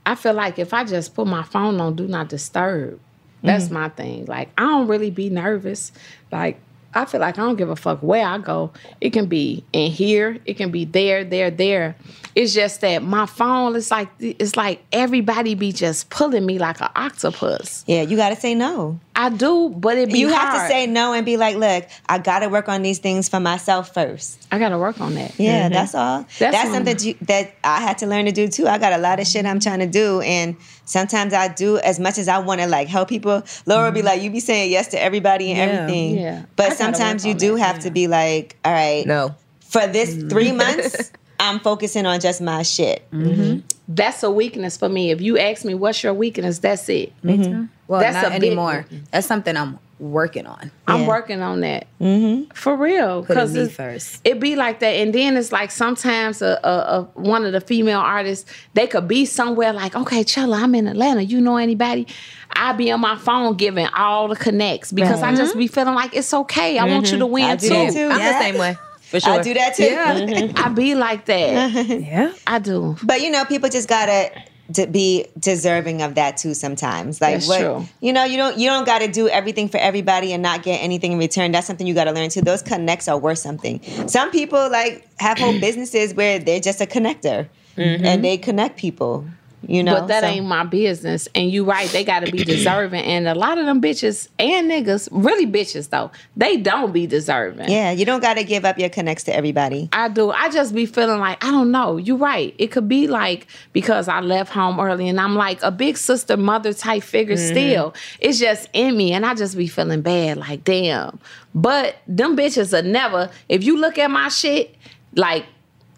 [SPEAKER 6] I feel like if I just put my phone on do not disturb, that's mm-hmm. my thing. Like I don't really be nervous. Like I feel like I don't give a fuck where I go. It can be in here, it can be there, there, there. It's just that my phone is like it's like everybody be just pulling me like an octopus.
[SPEAKER 2] Yeah, you got to say no.
[SPEAKER 6] I do, but it be
[SPEAKER 2] you have to say no and be like, look, I got to work on these things for myself first.
[SPEAKER 6] I gotta work on that.
[SPEAKER 2] Yeah, mm-hmm. that's all. That's,
[SPEAKER 6] That's
[SPEAKER 2] something that, you, that I had to learn to do too. I got a lot of shit I'm trying to do, and sometimes I do as much as I want to like help people. Laura be mm-hmm. like, you be saying yes to everybody and
[SPEAKER 5] Yeah.
[SPEAKER 2] everything,
[SPEAKER 6] Yeah.
[SPEAKER 2] But
[SPEAKER 6] gotta
[SPEAKER 2] sometimes you do
[SPEAKER 6] that,
[SPEAKER 2] have to be like, all right,
[SPEAKER 3] No.
[SPEAKER 2] for this mm-hmm. three months, I'm focusing on just my shit. Mm-hmm.
[SPEAKER 6] That's a weakness for me. If you ask me what's your weakness, that's it.
[SPEAKER 5] Well,
[SPEAKER 6] That's
[SPEAKER 5] not
[SPEAKER 6] a big
[SPEAKER 5] anymore. That's something I'm working on.
[SPEAKER 6] I'm
[SPEAKER 2] Yeah.
[SPEAKER 6] working on that mm-hmm. for real.
[SPEAKER 5] Because me
[SPEAKER 6] it's-
[SPEAKER 5] first.
[SPEAKER 6] It be like that, and then it's like sometimes a, a, a one of the female artists they could be somewhere like, okay, Chella, I'm in Atlanta. You know anybody? I be on my phone giving all the connects because I just be feeling like it's okay. I want you to mm-hmm. win
[SPEAKER 2] I do
[SPEAKER 6] too.
[SPEAKER 2] that too.
[SPEAKER 3] I'm
[SPEAKER 2] Yeah.
[SPEAKER 3] the same way. For sure.
[SPEAKER 2] I do that too. Yeah.
[SPEAKER 6] I be like that.
[SPEAKER 5] Yeah.
[SPEAKER 6] I do.
[SPEAKER 2] But you know, people just gotta to be deserving of that too sometimes. Like
[SPEAKER 6] That's
[SPEAKER 2] what
[SPEAKER 6] true.
[SPEAKER 2] you know, you don't you don't gotta do everything for everybody and not get anything in return. That's something you gotta learn too. Those connects are worth something. Some people like have whole businesses where they're just a connector mm-hmm. and they connect people. You know.
[SPEAKER 6] But that
[SPEAKER 2] so-
[SPEAKER 6] ain't my business. And you right, they gotta be deserving. And a lot of them bitches and niggas, really bitches though, they don't be deserving.
[SPEAKER 2] Yeah, you don't gotta give up your connects to everybody.
[SPEAKER 6] I do. I just be feeling like, I don't know. You're right. It could be like because I left home early and I'm like a big sister, mother type figure mm-hmm. still. It's just in me. And I just be feeling bad, like, damn. But them bitches are never, if you look at my shit, like,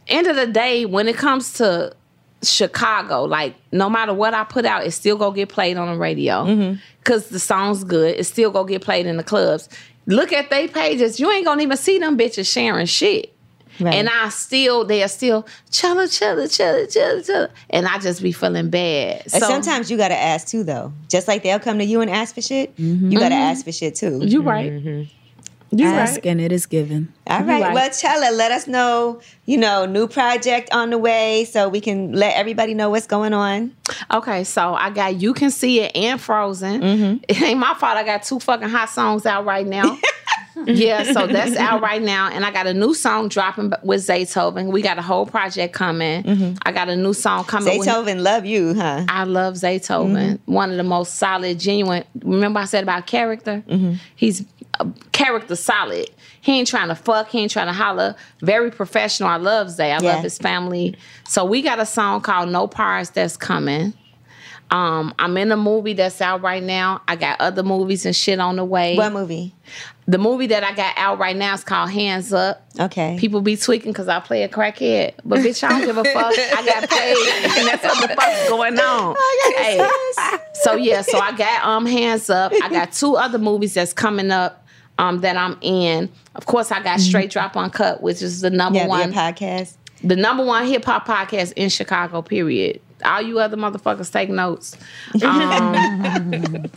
[SPEAKER 6] end of the day, when it comes to Chicago, like no matter what I put out, it still go get played on the radio. Mm-hmm. Cause the song's good. It still go get played in the clubs. Look at they pages. You ain't gonna even see them bitches sharing shit.
[SPEAKER 2] Right.
[SPEAKER 6] And I still, they are still chilla, chilla, chilla, chilla, chilla. And I just be feeling bad. So
[SPEAKER 2] sometimes you gotta ask too though. Just like they'll come to you and ask for shit, you gotta mm-hmm. ask for shit too.
[SPEAKER 6] you right. Mm-hmm. You
[SPEAKER 5] Ask
[SPEAKER 6] right.
[SPEAKER 5] and it is given.
[SPEAKER 2] All right.
[SPEAKER 6] right.
[SPEAKER 2] Well, Chella, let us know, you know, new project on the way so we can let everybody know what's going on.
[SPEAKER 6] Okay, so I got You Can See It and Frozen. Mm-hmm. It ain't my fault. I got two fucking hot songs out right now. yeah, so that's out right now. And I got a new song dropping with Zaytoven. We got a whole project coming. Mm-hmm. I got a new song coming. with-
[SPEAKER 2] Zaytoven love you, huh?
[SPEAKER 6] I love Zaytoven. Mm-hmm. One of the most solid, genuine. Remember I said about character? He's a character solid. He ain't trying to fuck. He ain't trying to holler. Very professional. I love Zay. I
[SPEAKER 2] Yeah.
[SPEAKER 6] love his family. So we got a song called No Pars that's coming. Um, I'm in a movie that's out right now. I got other movies and shit on the way.
[SPEAKER 2] What movie?
[SPEAKER 6] The movie that I got out right now is called Hands Up.
[SPEAKER 2] Okay.
[SPEAKER 6] People be tweaking because I play a crackhead. But bitch, I don't give a fuck. I got paid. And that's what the fuck's going on. Hey. So yeah, so I got um Hands Up. I got two other movies that's coming up um that I'm in. Of course, I got Straight Drop Uncut, which is the number
[SPEAKER 2] yeah,
[SPEAKER 6] one
[SPEAKER 2] podcast.
[SPEAKER 6] the number one hip hop podcast in Chicago, period. All you other motherfuckers take notes. Um,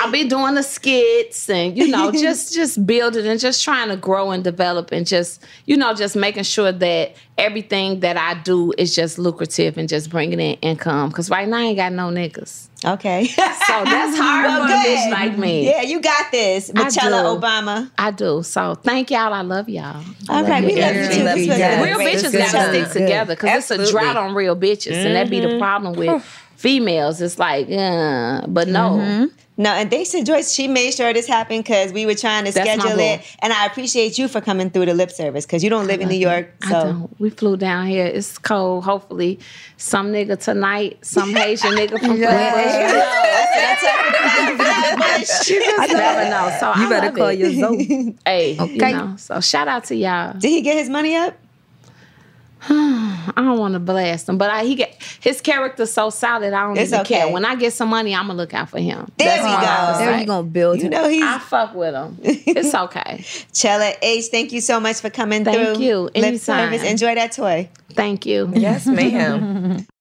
[SPEAKER 6] I'll be doing the skits and you know just just building and just trying to grow and develop and just you know just making sure that everything that I do is just lucrative and just bringing in income. Cause right now I ain't got no niggas,
[SPEAKER 2] Okay.
[SPEAKER 6] so that's hard
[SPEAKER 2] Well,
[SPEAKER 6] for a bitch like me.
[SPEAKER 2] yeah, you got this. Michelle. Obama.
[SPEAKER 6] I do. So thank y'all. I love y'all.
[SPEAKER 2] All right, we love you too.
[SPEAKER 4] love you
[SPEAKER 2] was a
[SPEAKER 4] guys.
[SPEAKER 6] Real bitches gotta stick together because it's a drought on real bitches, and that be the mm-hmm. problem with females. It's like, uh, but no,
[SPEAKER 2] No, and thanks to Joyce, she made sure this happened because we were trying to
[SPEAKER 6] That's
[SPEAKER 2] schedule it. And I appreciate you for coming through the lip service because you don't live in New York.
[SPEAKER 6] I
[SPEAKER 2] So
[SPEAKER 6] don't. We flew down here. It's cold. Hopefully, some nigga tonight, some Haitian nigga from Flatbush. You just never know. So
[SPEAKER 7] You
[SPEAKER 6] I
[SPEAKER 7] better
[SPEAKER 6] love
[SPEAKER 7] call
[SPEAKER 6] it.
[SPEAKER 7] your Zoe.
[SPEAKER 6] Hey, you
[SPEAKER 4] Okay.
[SPEAKER 6] know. So shout out to y'all.
[SPEAKER 2] did he get his money up?
[SPEAKER 6] Hmm, I don't want to blast him, but I, he get his character's so solid. I don't
[SPEAKER 2] It's
[SPEAKER 6] even care. When I get some money, I'm gonna look out for him.
[SPEAKER 2] There
[SPEAKER 6] That's
[SPEAKER 2] we go.
[SPEAKER 7] There
[SPEAKER 6] say.
[SPEAKER 7] you gonna build
[SPEAKER 2] You know he's
[SPEAKER 6] I fuck with him. It's okay.
[SPEAKER 2] Chella H. Thank you so much for coming
[SPEAKER 6] Thank
[SPEAKER 2] through.
[SPEAKER 6] Thank you.
[SPEAKER 2] Lip
[SPEAKER 6] Anytime.
[SPEAKER 2] service. Enjoy that toy.
[SPEAKER 6] Thank you.
[SPEAKER 7] Yes, ma'am.